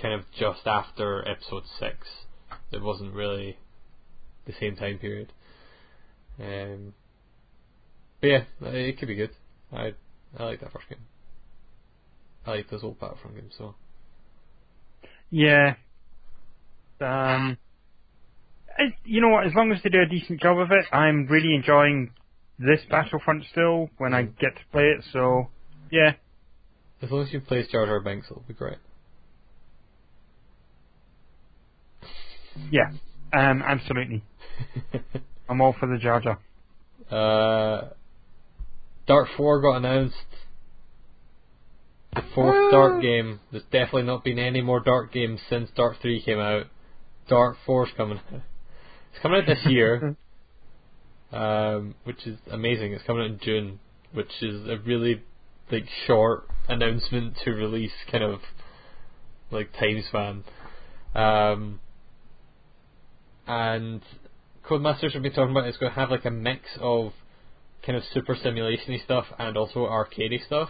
kind of just after Episode Six. It wasn't really the same time period. Um, but yeah, it could be good. I I like that first game. I like those old Battlefront games so. Yeah. Um, it, you know what? As long as they do a decent job of it, I'm really enjoying this Battlefront still when I get to play it. So, yeah, As long as you play as Jar Jar Binks, it'll be great. yeah, um, absolutely. I'm all for the Jar Jar. uh, Dirt 4 got announced. The fourth Dirt game. There's definitely not been any more Dirt games since Dirt 3 came out. Dirt 4's coming. It's coming out this year, um, which is amazing. It's coming out in June, which is a really like short announcement to release kind of like time span. Um, and Codemasters have been talking about it's going to have like a mix of kind of super simulationy stuff and also arcadey stuff.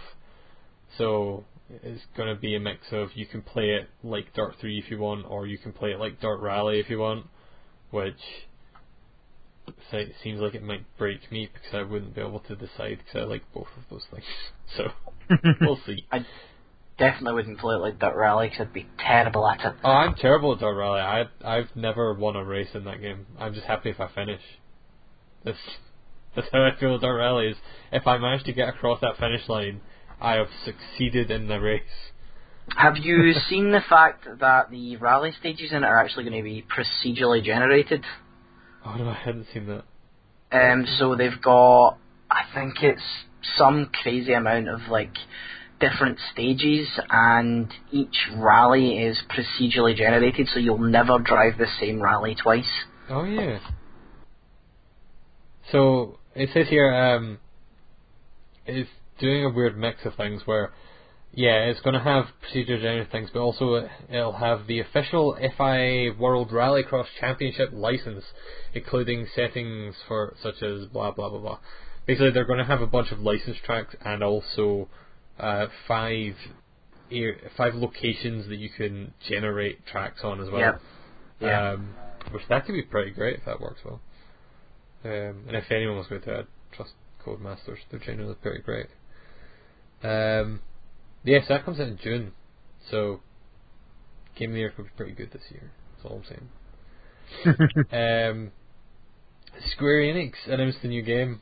So it's going to be a mix of you can play it like Dirt 3 if you want, or you can play it like Dirt Rally if you want, which it seems like it might break me because I wouldn't be able to decide because I like both of those things. So we'll see. I definitely wouldn't play it like Dirt rally because I'd be terrible at it. Oh, I'm terrible at Dirt Rally. I I've never won a race in that game. I'm just happy if I finish. That's that's how I feel at Dirt Rally. Is if I manage to get across that finish line, I have succeeded in the race. Have you seen the fact that the rally stages in it are actually going to be procedurally generated? Oh no, I hadn't seen that. Um, so they've got, I think it's some crazy amount of like different stages, and each rally is procedurally generated, so you'll never drive the same rally twice. Oh yeah. So it says here, um, it's doing a weird mix of things where, yeah, it's going to have procedure generated things, but also it'll have the official FIA World Rallycross Championship license, including settings for such as blah blah blah blah. Basically, they're going to have a bunch of licensed tracks and also uh, five five locations that you can generate tracks on as well. Yep. Yeah. Um, which that could be pretty great if that works well. Um, and if anyone was going to, I'd trust Codemasters. They're generally pretty great. Um, yes, that comes out in June, so Game of the Year could be pretty good this year. That's all I'm saying. um, Square Enix announced a new game,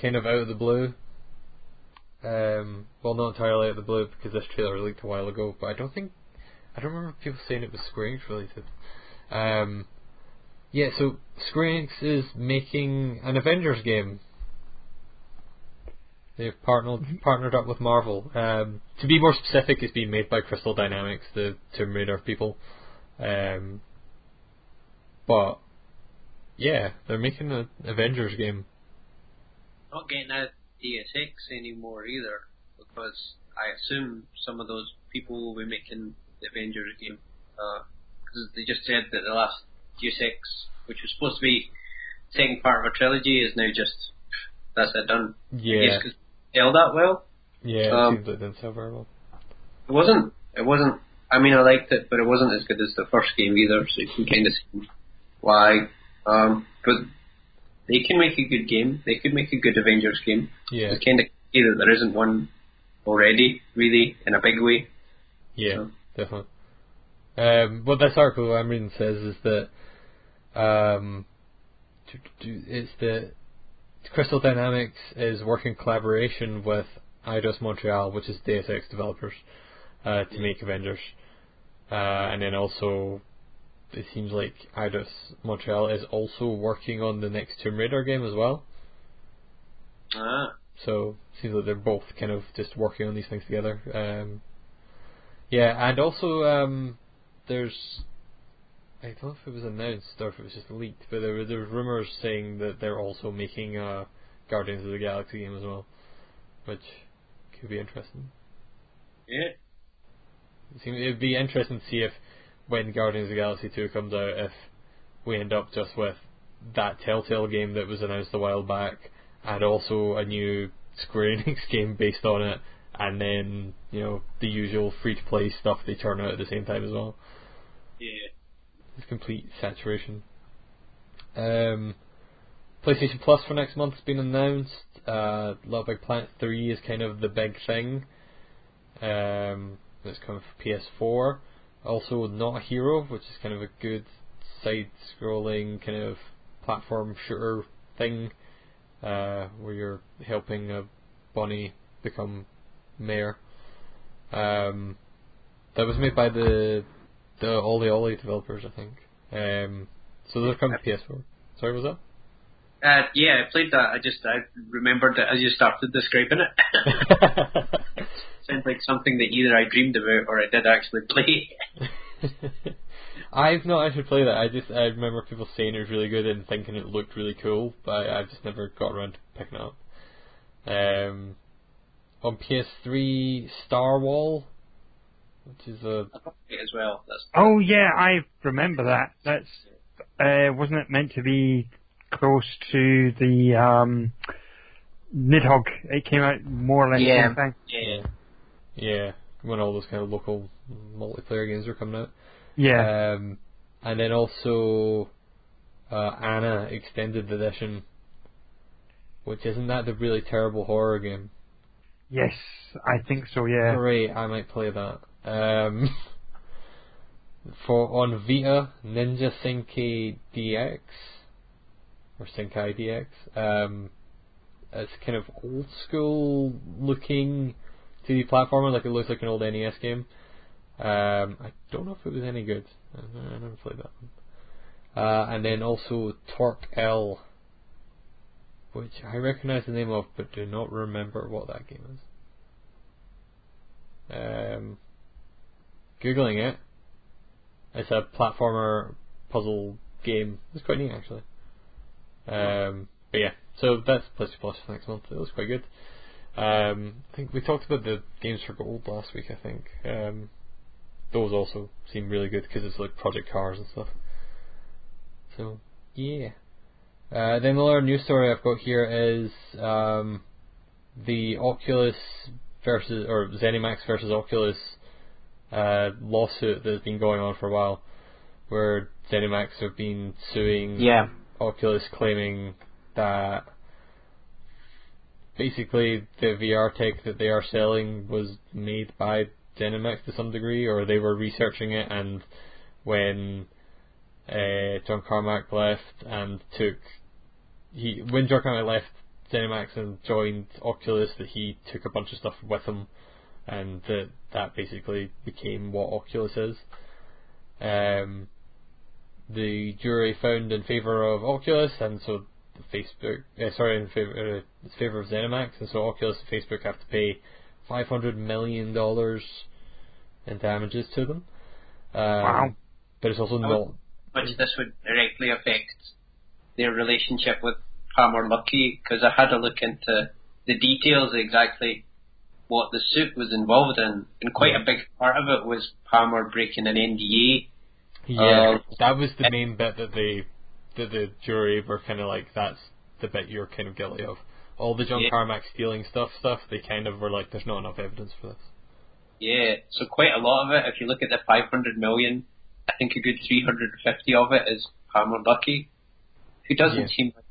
kind of out of the blue. Um, well, not entirely out of the blue because this trailer leaked a while ago, but I don't think I don't remember people saying it was Square Enix related. Um, yeah, so Square Enix is making an Avengers game. They've partnered partnered up with Marvel. Um, to be more specific, it's being made by Crystal Dynamics, the Tomb Raider people. Um, but yeah, they're making an Avengers game. Not getting that Deus Ex anymore either, because I assume some of those people will be making the Avengers game. Because they just said that the last Deus Ex, which was supposed to be second part of a trilogy, is now just that's it done. Yeah, because held that well. yeah, it Um, seems like it didn't sell very well. It wasn't. It wasn't. I mean, I liked it, but it wasn't as good as the first game either. So you can kind of see why. Um, but they can make a good game. They could make a good Avengers game. Yeah, It's kind of that there isn't one already, really, in a big way. Yeah, So- definitely. Um, what this article I'm reading says is that um, it's that Crystal Dynamics is working in collaboration with Eidos Montreal, which is Deus Ex developers, uh, to make Avengers. Uh, and then also, it seems like Eidos Montreal is also working on the next Tomb Raider game as well. Ah, So seems like they're both kind of just working on these things together. Um, yeah, and also um, there's I don't know if it was announced or if it was just leaked, but there were there were rumors saying that they're also making a Guardians of the Galaxy game as well, which could be interesting. yeah. It seems it'd be interesting to see if when Guardians of the Galaxy two comes out, if we end up just with that Telltale game that was announced a while back, and also a new Square Enix game based on it, and then you know the usual free to play stuff they turn out at the same time as well. Yeah. It's complete saturation. Um, PlayStation Plus for next month has been announced. Uh, Little Big Planet 3 is kind of the big thing. Um, that's coming for PS4. Also, Not a Hero, which is kind of a good side-scrolling kind of platform shooter thing, uh, where you're helping a bunny become mayor. Um, that was made by the the OlliOlli developers, I think. Um, so they're coming to PS4. Sorry, was that? Uh, yeah, I played that. I just I remembered it as you started describing it. Sounds like something that either I dreamed about or I did actually play. I've not actually played it. I just I remember people saying it was really good and thinking it looked really cool, but I, I've just never got around to picking it up. Um, on PS3, Starwhal, which is a as well. That's Oh yeah, I remember that. That's uh, wasn't it meant to be close to the um, Nidhogg? It came out more or less Yeah. same time. yeah. yeah when all those kind of local multiplayer games were coming out. Yeah. Um, and then also uh, Anna Extended Edition, which isn't that the really terrible horror game? yes, I think so. Yeah. Great, I might play that. Um, for on Vita, Ninja Senki DX or Senki DX. Um, it's kind of old school looking 2D platformer, like it looks like an old NES game. Um, I don't know if it was any good. I never, played that one. Uh, and then also TorqueL, which I recognize the name of, but do not remember what that game is. Um, googling it, it's a platformer puzzle game. It's quite neat actually. Um, but yeah, so that's PlayStation Plus for next month. It looks quite good. Um, I think we talked about the games for gold last week. I think um, those also seem really good because it's like Project Cars and stuff. So yeah. Uh, then the other news story I've got here is um, the Oculus versus or ZeniMax versus Oculus uh, lawsuit that's been going on for a while, where ZeniMax have been suing Yeah. Oculus, claiming that basically the VR tech that they are selling was made by ZeniMax to some degree, or they were researching it, and when uh, John Carmack left and took he when John Carmack left ZeniMax and joined Oculus, that he took a bunch of stuff with him, and that that basically became what Oculus is. Um, the jury found in favour of Oculus, and so Facebook, uh, sorry, in favour, uh, in favour of ZeniMax, and so Oculus and Facebook have to pay five hundred million dollars in damages to them. Um, Wow. But it's also not. Which this would directly affect their relationship with Palmer Luckey, because I had a look into the details exactly what the suit was involved in, and quite a big part of it was Palmer breaking an NDA. Yeah, Uh, that was the main bit that they, that the jury were kind of like, that's the bit you're kind of guilty of. All the John Yeah. Carmack stealing stuff, stuff, they kind of were like, there's not enough evidence for this. Yeah, so quite a lot of it, if you look at the 500 million, I think a good 350 of it is Palmer Luckey, who doesn't Yeah. seem like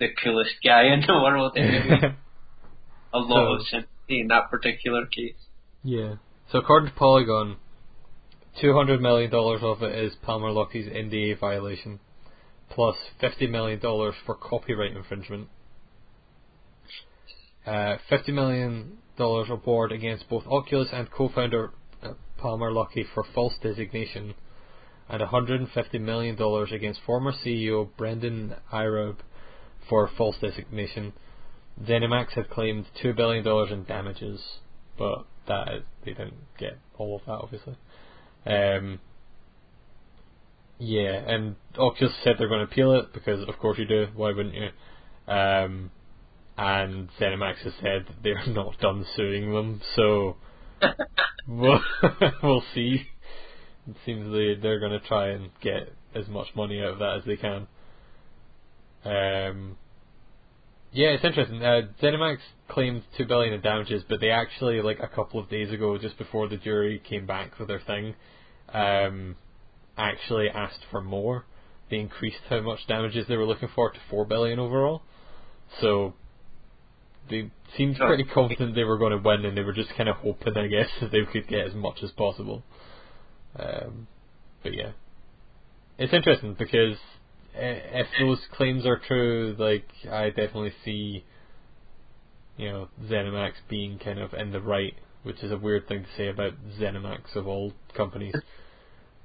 the coolest guy in the world anyway. a lot of So- sympathy in that particular case. yeah. So according to Polygon, two hundred million dollars of it is Palmer Luckey's NDA violation, plus fifty million dollars for copyright infringement. Uh, fifty million dollars award against both Oculus and co-founder uh, Palmer Lucky for false designation, and hundred and fifty million dollars against former CEO Brendan Iribe for false designation. ZeniMax had claimed two billion dollars in damages, but that is, they didn't get all of that, obviously. Um, yeah, and Oculus said they're going to appeal it because, of course, you do. Why wouldn't you? Um, and ZeniMax has said that they're not done suing them, so we'll, we'll see. It seems they they're going to try and get as much money out of that as they can. Um, yeah, it's interesting. Uh, ZeniMax claimed two billion in damages, but they actually, like a couple of days ago, just before the jury came back with their thing, um, actually asked for more. They increased how much damages they were looking for to four billion overall. So they seemed pretty confident they were going to win, and they were just kind of hoping, I guess, that they could get as much as possible. Um, but yeah, it's interesting because if those claims are true, like I definitely see, you know, ZeniMax being kind of in the right, which is a weird thing to say about ZeniMax of all companies.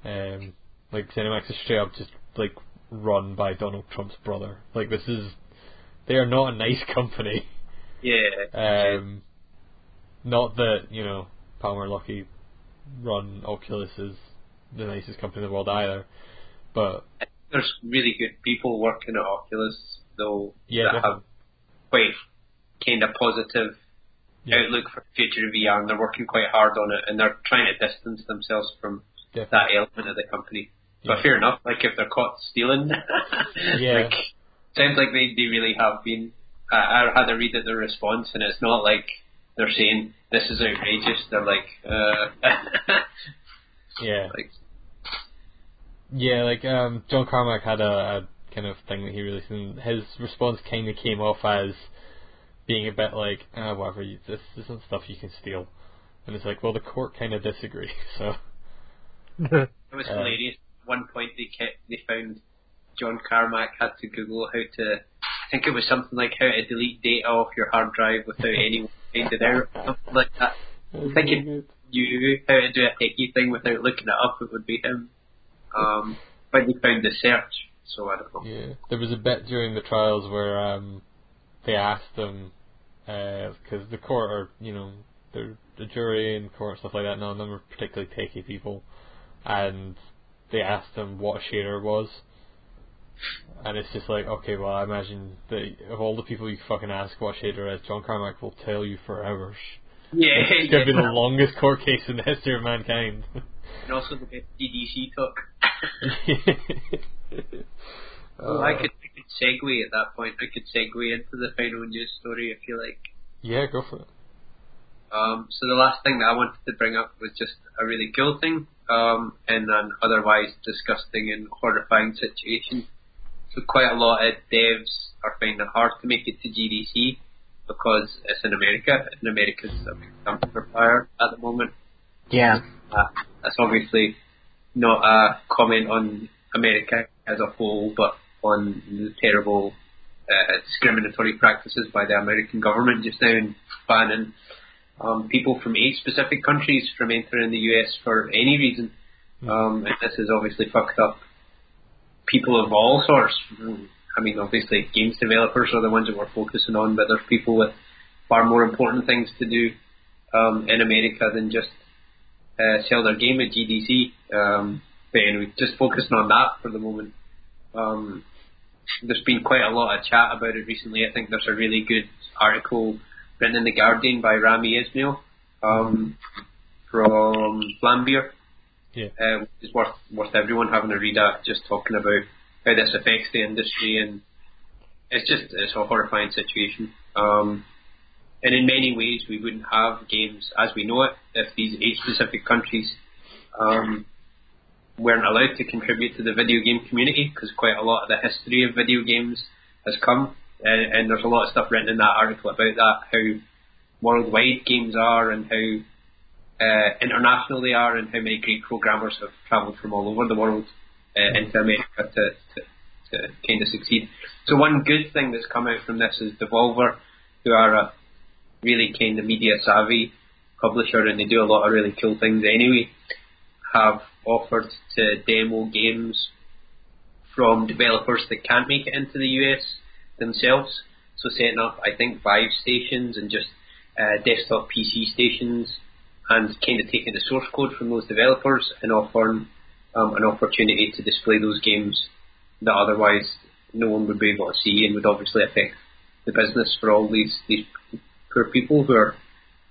Um, like ZeniMax is straight up just like run by Donald Trump's brother. Like this is, they are not a nice company. Yeah. Um, not that you know Palmer Luckey run Oculus is the nicest company in the world either, but There's really good people working at Oculus, though, Yeah, that definitely. have quite kind of positive Yeah. outlook for the future of VR, and they're working quite hard on it, and they're trying to distance themselves from definitely. that element of the company. But Yeah. fair enough, like if they're caught stealing, Yeah. like sounds like they, they really have been. I, I had a read at their response, and it's not like they're saying this is outrageous. They're like, uh, yeah, like yeah. Like um, John Carmack had a, a kind of thing that he released, and his response kind of came off as being a bit like, ah, whatever. You, this isn't stuff you can steal, and it's like, well, the court kind of disagree. So it was Uh, hilarious. At one point, they kept they found John Carmack had to Google how to. I think it was something like how to delete data off your hard drive without anyone finding it out, something like that. I'm thinking you how to do a techie thing without looking it up, it would be him. Um, but they found the search, so I don't know. Yeah, there was a bit during the trials where um, they asked them because the court are you know the the jury and court and stuff like that. None of them are particularly techie people, and they asked them what a shader was, and it's just like okay, well I imagine that of all the people you fucking ask what shader is, John Carmack will tell you for hours. Yeah, It's gonna be the longest court case in the history of mankind. and also the best GDC talk. Uh, I could I could segue at that point. I could segue into the final news story if you like. yeah, go for it. Um, so the last thing that I wanted to bring up was just a really cool thing, um, in an otherwise disgusting and horrifying situation. So quite a lot of devs are finding it hard to make it to GDC because it's in America, and America's a big dumpster fire at the moment. Yeah. Uh, that's obviously not a comment on America as a whole, but on the terrible uh, discriminatory practices by the American government just now in banning um, people from eight specific countries from entering the US for any reason. Um, and this has obviously fucked up people of all sorts. I mean, obviously, games developers are the ones that we're focusing on, but there's people with far more important things to do um, in America than just uh, sell their game at GDC. Um, but anyway, just focusing on that for the moment. Um, there's been quite a lot of chat about it recently. I think there's a really good article written in the Guardian by Rami Ismail um, from Vlambeer. Yeah. Uh, it's worth worth everyone having a read at, just talking about how this affects the industry, and it's just it's a horrifying situation. Um, and in many ways, we wouldn't have games as we know it if these eight specific countries um, weren't allowed to contribute to the video game community, because quite a lot of the history of video games has come, and, and there's a lot of stuff written in that article about that, how worldwide games are, and how uh, international they are, and how many great programmers have travelled from all over the world uh, into America to, to, to kind of succeed. So one good thing that's come out from this is Devolver, who are a really kind of media savvy publisher, and they do a lot of really cool things anyway, have offered to demo games from developers that can't make it into the US themselves. So setting up, I think, Vive stations and just uh, desktop PC stations, and kind of taking the source code from those developers and offering um, an opportunity to display those games that otherwise no one would be able to see and would obviously affect the business for all these these poor people who are,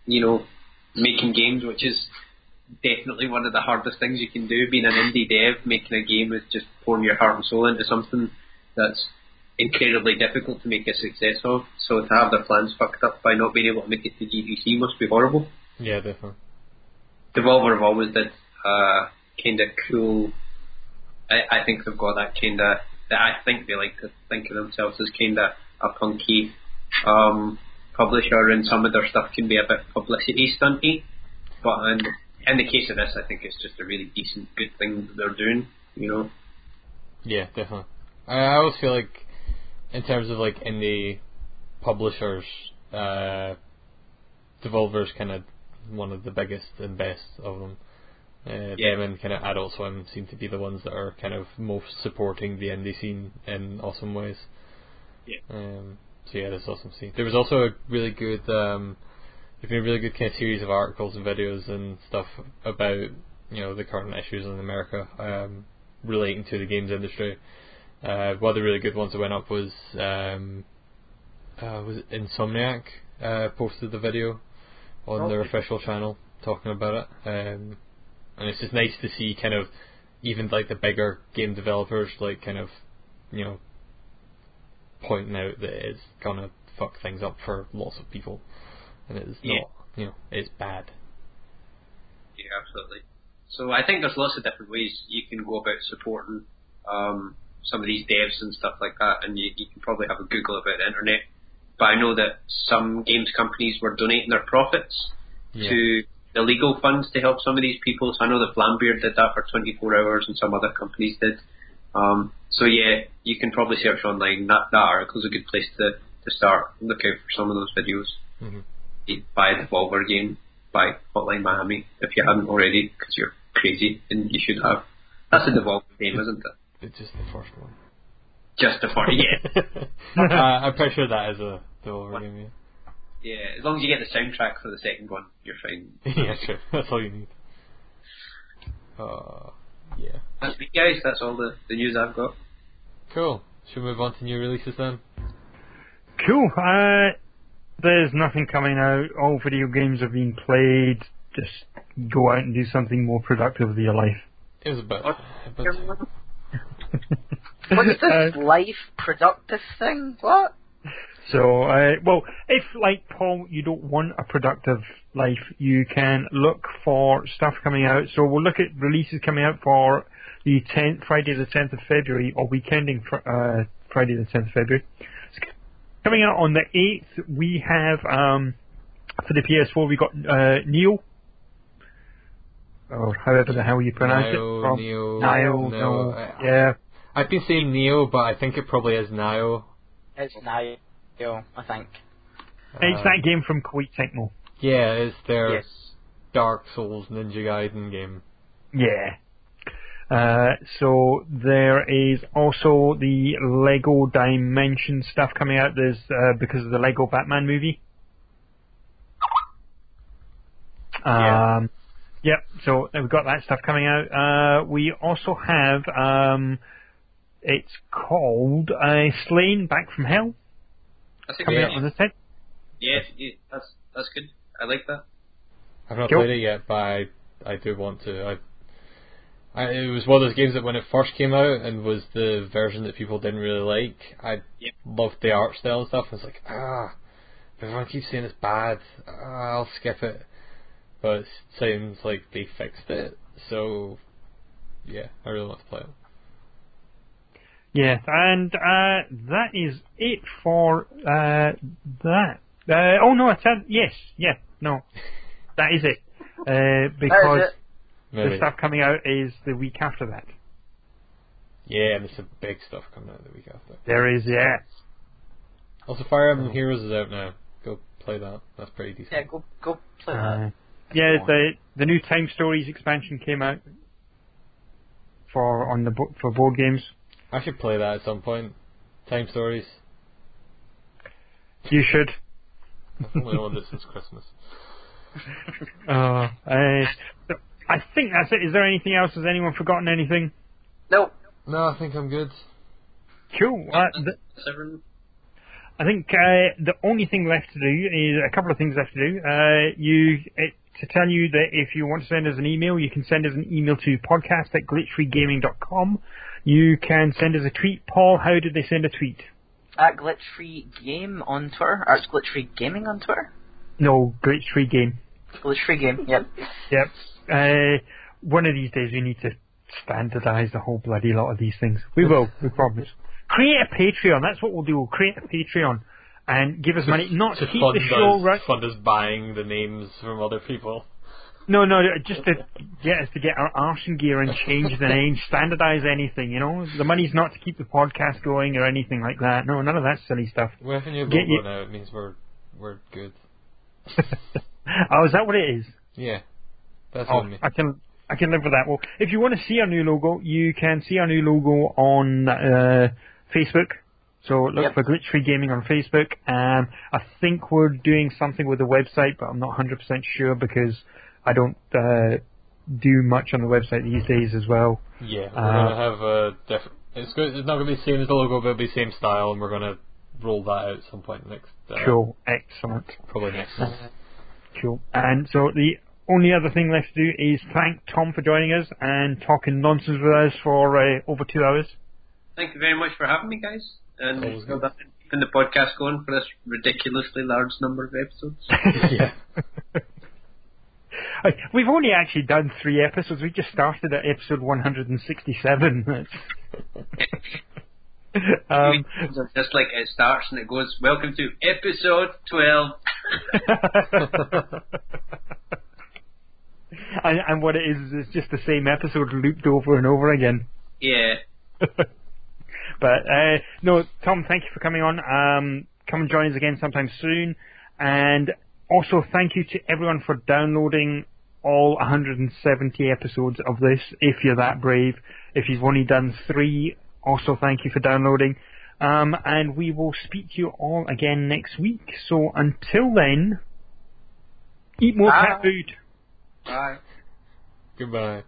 you know, making games, which is definitely one of the hardest things you can do. Being an indie dev, making a game is just pouring your heart and soul into something that's incredibly difficult to make a success of. So to have their plans fucked up by not being able to make it to GDC must be horrible. Yeah, definitely. Devolver have always did uh, kind of cool. I, I think they've got that kind of. That I think they like to think of themselves as kind of a punky um, publisher, and some of their stuff can be a bit publicity stunty. But in, in the case of this, I think it's just a really decent, good thing that they're doing. You know. Yeah, definitely. I, always feel like, in terms of like indie publishers, uh, Devolver's kind of one of the biggest and best of them. Uh, Yeah. Them and kind of Adult Swim seem to be the ones that are kind of most supporting the indie scene in awesome ways. Yeah. Um, so yeah, that's awesome to see. There was also a really good, um, there's been a really good kind of series of articles and videos and stuff about you know the current issues in America um, relating to the games industry. Uh, one of the really good ones that went up was um, uh, was Insomniac uh, posted the video on their official channel talking about it, um, and it's just nice to see kind of even like the bigger game developers like kind of you know pointing out that it's gonna fuck things up for lots of people, and it's Yeah. not you know it's bad. Yeah, absolutely. So I think there's lots of different ways you can go about supporting um, some of these devs and stuff like that, and you, you can probably have a Google about the internet. But I know that some games companies were donating their profits Yeah. to the legal funds to help some of these people. So I know that Vlambeer did that for 24 hours, and some other companies did. Um, so yeah, you can probably search online. That that article's a good place to to start. Look out for some of those videos. Mhm. Buy the Devolver game, buy Hotline Miami if you haven't already, because you're crazy and you should have. That's a Devolver game, isn't it? It's just the first one. Just a fun, yeah. uh, I'm pretty sure that is a Devolver game. Yeah, as long as you get the soundtrack for the second one, you're fine. Yeah, yeah, sure. That's all you need. Uh, yeah. That's me, guys. That's all the, the news I've got. Cool. Should we move on to new releases then? Cool. Uh, there's nothing coming out. All video games are being played. Just go out and do something more productive with your life. It was a bit. What? a bit What's this Uh, life productive thing? What? So, uh, well, if like Paul, you don't want a productive life, you can look for stuff coming out. So we'll look at releases coming out for the 10th, Friday the 10th of February, or weekending fr- uh, Friday the 10th of February. Coming out on the 8th, we have um, for the PS4 we got uh, Neo, or however the hell you pronounce Nio, it. From Neo, Nio, no, no, I- yeah. I've been saying Neo, but I think it probably is Nio. It's Nio, I think. it's Uh, that game from Koei Tecmo. Yeah, it's their Yes. Dark Souls Ninja Gaiden game. Yeah. Uh, so there is also the Lego Dimension stuff coming out. There's uh, because of the Lego Batman movie. Yeah. Um, yep. So we've got that stuff coming out. Uh, we also have um, it's called uh, Slain Back from Hell That's a coming good out on game. the set. Yeah, yeah, that's that's good. I like that. I've not Cool. played it yet, but I, I do want to. I, I, it was one of those games that when it first came out and was the version that people didn't really like, I Yep. loved the art style and stuff. I was like, ah, everyone keeps saying it's bad. Ah, I'll skip it. But it sounds like they fixed it, so yeah, I really want to play it. Yes, and uh, that is it for uh, that. Uh, oh no, I said yes, yeah, no, that is it. Uh, because it. the Maybe. stuff coming out is the week after that. Yeah, and there's some big stuff coming out the week after. There is, yeah. Also, Fire Emblem Heroes is out now. Go play that. That's pretty decent. Yeah, go go play Uh, that. yeah, the the new Time Stories expansion came out for on the bo- for board games. I should play that at some point. Time Stories. You should. I've only owned it since Christmas. Uh, uh, so I think that's it. Is there anything else? Has anyone forgotten anything? No, No, I think I'm good. Cool. Uh, th- That's. I think uh, the only thing left to do is a couple of things left to do. Uh, you it, to tell you that if you want to send us an email, you can send us an email to podcast at glitchfreegaming.com. You can send us a tweet. Paul, how did they send a tweet? at Glitch Free Game on Twitter. Or it's Glitch Free Gaming on Twitter. No, glitch free game. Glitch Free Game. Yep. Yep. Uh, one of these days we need to standardize the whole bloody lot of these things. We will, we promise. Create a Patreon. That's what we'll do. We'll create a Patreon and give us money, not to to keep fund the show us, right. fund us buying the names from other people. No, no, just to get us to get our arse in gear and change the name, standardize anything, you know? The money's not to keep the podcast going or anything like that. No, none of that silly stuff. We have a new Get logo you- now. It means we're we're good. oh, is that what it is? Yeah, that's Oh, on me. I can I can live with that. Well, if you want to see our new logo, you can see our new logo on uh, Facebook. So look Yep. for Glitch Free Gaming on Facebook. Um, I think we're doing something with the website, but I'm not 100% sure because I don't uh, do much on the website these days as well. Yeah, we're Uh, gonna have a different. It's good. It's not gonna be the same as the logo, but it'll be the same style, and we're gonna roll that out at some point next. Uh, Cool, excellent. Probably next month. Cool. And so the only other thing left to do is thank Tom for joining us and talking nonsense with us for uh, over two hours. Thank you very much for having me, guys, and Always well good. done in keeping the podcast going for this ridiculously large number of episodes. yeah. We've only actually done three episodes. We just started at episode 167. um, Just like it starts and it goes, "Welcome to episode 12." and, and what it is is it's just the same episode looped over and over again. Yeah. but uh, no, Tom, thank you for coming on. Um, come and join us again sometime soon. And also, thank you to everyone for downloading all 170 episodes of this. If you're that brave, if you've only done three, also thank you for downloading. Um, and we will speak to you all again next week. So until then, eat more cat food. Bye. Goodbye.